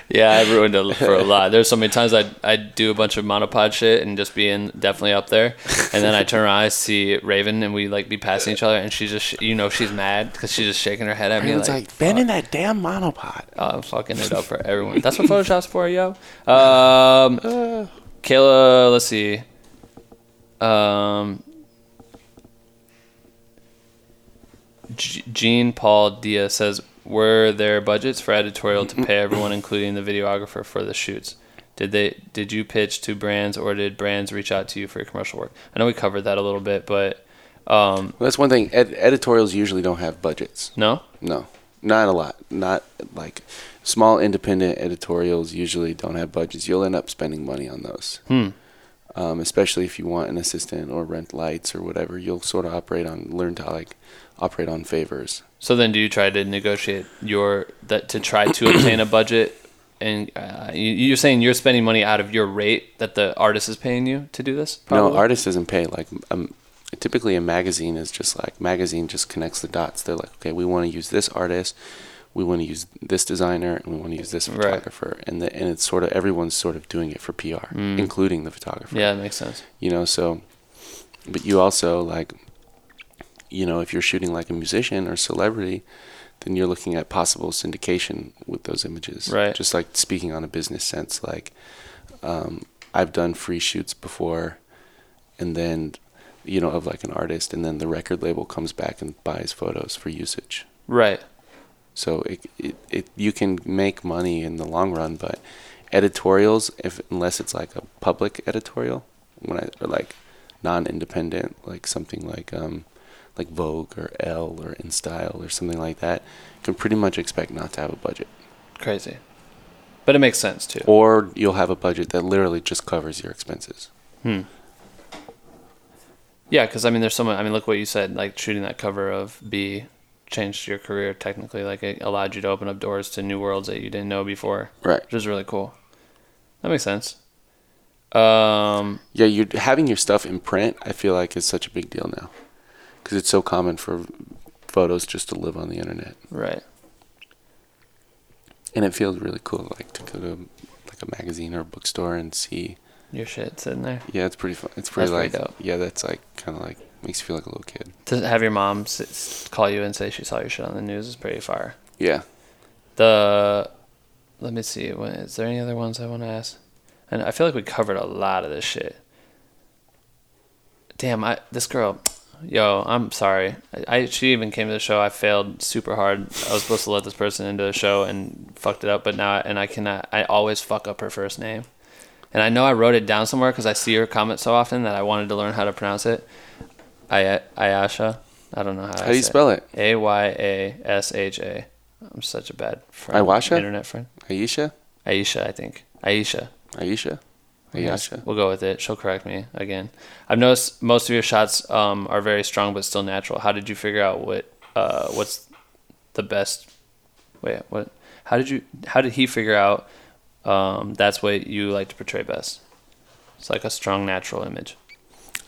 yeah, I ruined it for a lot. There's so many times I'd, I'd do a bunch of monopod shit and just be in definitely up there, and then I turn around, I see Raven, and we like be passing each other, and she's just, you know, she's mad because she's just shaking her head at me it's like, like Ben in that damn monopod. Oh, I'm fucking it up for everyone. That's what Photoshop's for, yo. Um, <sighs> Kayla, let's see. Um, G- Jean Paul Dia says, "Were there budgets for editorial to pay everyone, including the videographer, for the shoots? Did they? Did you pitch to brands, or did brands reach out to you for your commercial work? I know we covered that a little bit, but um, Well, that's one thing. Ed- editorials usually don't have budgets. no. No, not a lot. Not like small independent editorials usually don't have budgets. You'll end up spending money on those. Hmm. Um, especially if you want an assistant or rent lights or whatever, you'll sort of operate on learn to like operate on favors. So then, do you try to negotiate your that to try to <clears throat> obtain a budget? And uh, you, you're saying you're spending money out of your rate that the artist is paying you to do this? No, artist doesn't pay. Like um, typically a magazine is just like magazine just connects the dots. They're like, okay, we want to use this artist, we want to use this designer, and we want to use this Right. photographer, and the, and it's sort of everyone's sort of doing it for PR, Mm. including the photographer. Yeah, that makes sense. you know so but you also like you know if you're shooting like a musician or celebrity then you're looking at possible syndication with those images Right. just like speaking on a business sense like um, i've done free shoots before and then you know of like an artist and then the record label comes back and buys photos for usage Right. so it, it, it you can make money in the long run, but editorials, if unless it's like a public editorial, when I or like non-independent, like something like um like Vogue or Elle or InStyle or something like that, can pretty much expect not to have a budget, Crazy. But it makes sense too. or you'll have a budget that literally just covers your expenses. Hmm. Yeah, because I mean, there's so much. I mean, look what you said. Like shooting that cover of B changed your career technically. Like it allowed you to open up doors to new worlds that you didn't know before. Right. Which is really cool. That makes sense. Um. Yeah, you're having your stuff in print. I feel like is such a big deal now, because it's so common for photos just to live on the internet. Right. and it feels really cool like to go to like a magazine or a bookstore and see Your shit sitting there. yeah it's pretty fun it's pretty That's like pretty dope. yeah that's like kind of like makes you feel like a little kid To have your mom s- s- call you and say she saw your shit on the news is pretty far. yeah The let me see. Is there any other ones I want to ask? And I feel like we covered a lot of this shit. Damn, I this girl, yo, I'm sorry. I, I she even came to the show. I failed super hard. I was supposed to let this person into the show and fucked it up, but now and I cannot. I always fuck up her first name, and I know I wrote it down somewhere because I see her comment so often that I wanted to learn how to pronounce it. I Ayasha. I don't know how. how do you spell it A Y A S H A. I'm such a bad friend. Iwasha? Internet friend. Aisha Aisha, I think. Aisha. Aisha Ayasha We'll go with it. She'll correct me again. I've noticed most of your shots um, are very strong but still natural. How did you figure out what uh, what's the best? Wait, what? How did you? How did he figure out um, that's what you like to portray best? It's like a strong natural image.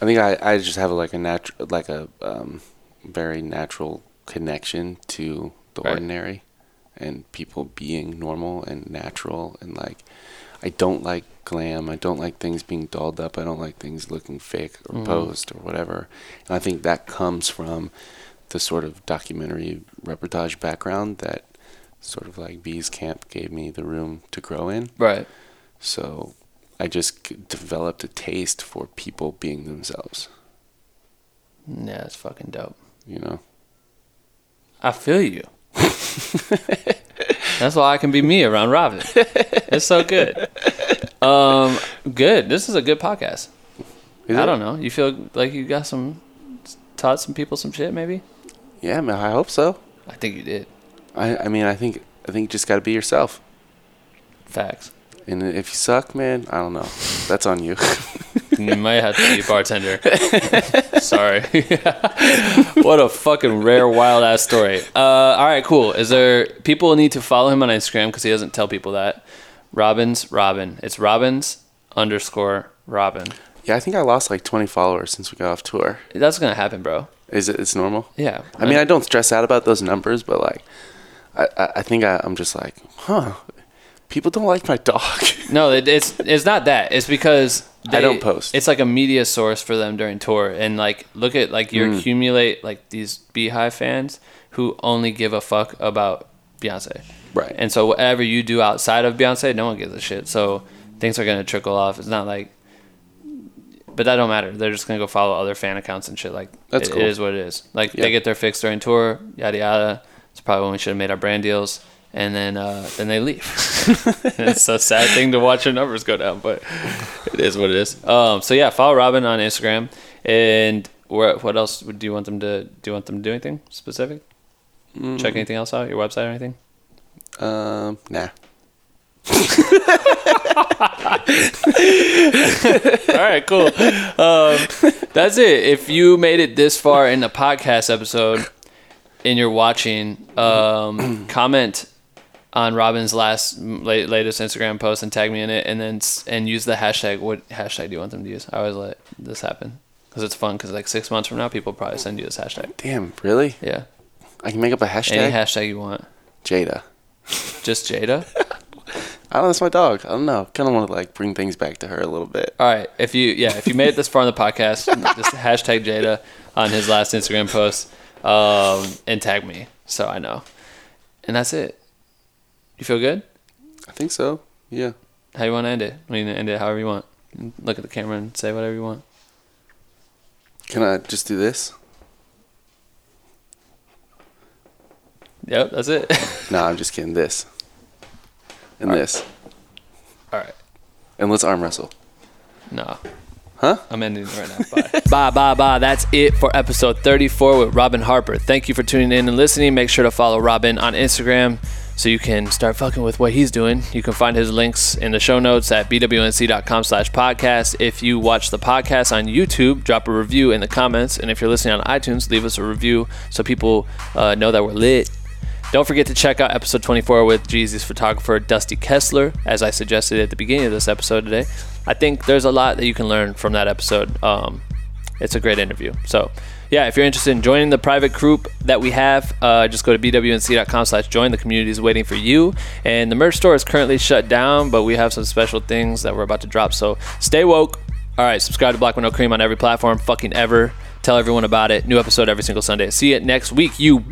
I think I, I just have like a natural, like a um, very natural connection to the Right. ordinary and people being normal and natural and like I don't like glam. I don't like things being dolled up. I don't like things looking fake or mm-hmm. posed or whatever. And I think that comes from the sort of documentary reportage background that sort of like Bees Camp gave me the room to grow in. Right. So I just developed a taste for people being themselves, Yeah, it's fucking dope. you know? I feel you. That's why I can be me around Robin. It's so good. Um, good. This is a good podcast. Is I it? don't know. You feel like you got some taught some people some shit, maybe? Yeah, man, I hope so. I think you did. I, I mean, I think I think you just got to be yourself. Facts. And if you suck, man, I don't know. That's on you. <laughs> You might have to be a bartender. <laughs> Sorry. <laughs> what a fucking rare, wild ass story. Uh, all right, cool. Is there people need to follow him on Instagram because he doesn't tell people that. Robbins, Robin. It's Robbins underscore Robin. yeah, I think I lost like 20 followers since we got off tour. That's gonna happen, bro. Is it? It's normal. Yeah. I mean, I don't stress out about those numbers, but like, I I, I think I, I'm just like, huh? People don't like my dog. <laughs> No, it, it's it's not that. It's because I don't post. It's like a media source for them during tour, and like look at like you mm. accumulate like these BeyHive fans who only give a fuck about Beyonce, Right. And so whatever you do outside of Beyonce, no one gives a shit. So things are gonna trickle off. It's not like, but that don't matter. They're just gonna go follow other fan accounts and shit. Like That's it- cool. It is what it is. Like Yeah. they get their fix during tour, yada yada. It's probably when we should have made our brand deals. And then, uh, then they leave. <laughs> it's a sad thing to watch your numbers go down, but it is what it is. Um, so yeah, follow Robin on Instagram. And where, what else would do you want them to do? You want them to do anything specific? Mm. Check anything else out? Your website or anything? Um, nah. <laughs> All right, cool. Um, that's it. If you made it this far in the podcast episode and you're watching, um, <clears throat> comment on Robin's last late, latest Instagram post and tag me in it, and then and use the hashtag. What hashtag do you want them to use? I always let this happen because it's fun. Because like six months from now, people probably send you this hashtag. Damn, really? Yeah, I can make up a hashtag. any hashtag you want. Jada. Just Jada. <laughs> I don't know. That's my dog. I don't know. Kind of want to like bring things back to her a little bit. All right. If you yeah, if you made it this far in the podcast, <laughs> just hashtag Jada on his last Instagram post, um, and tag me so I know. And that's it. You feel good? I think so. Yeah. How you want to end it? I mean, end it however you want. Look at the camera and say whatever you want. Can I just do this? Yep, that's it. <laughs> No, I'm just kidding. This. And this. All right. And let's arm wrestle. No. Huh? I'm ending it right now. <laughs> Bye. bye, bye, bye. That's it for episode 34 with Robin Harper. Thank you for tuning in and listening. Make sure to follow Robin on Instagram so you can start fucking with what he's doing. You can find his links in the show notes at bwnc.com slash podcast. If you watch the podcast on YouTube, drop a review in the comments. And if you're listening on iTunes, leave us a review so people uh, know that we're lit. Don't forget to check out episode 24 with Jeezy's photographer Dusty Kessler, as I suggested at the beginning of this episode today. I think there's a lot that you can learn from that episode. Um, it's a great interview. So, yeah, if you're interested in joining the private group that we have, uh, just go to bwnc.com slash join. The community is waiting for you. And the merch store is currently shut down, but we have some special things that we're about to drop. So stay woke. All right, subscribe to Black With No Cream on every platform fucking ever. Tell everyone about it. New episode every single Sunday. See you next week, you.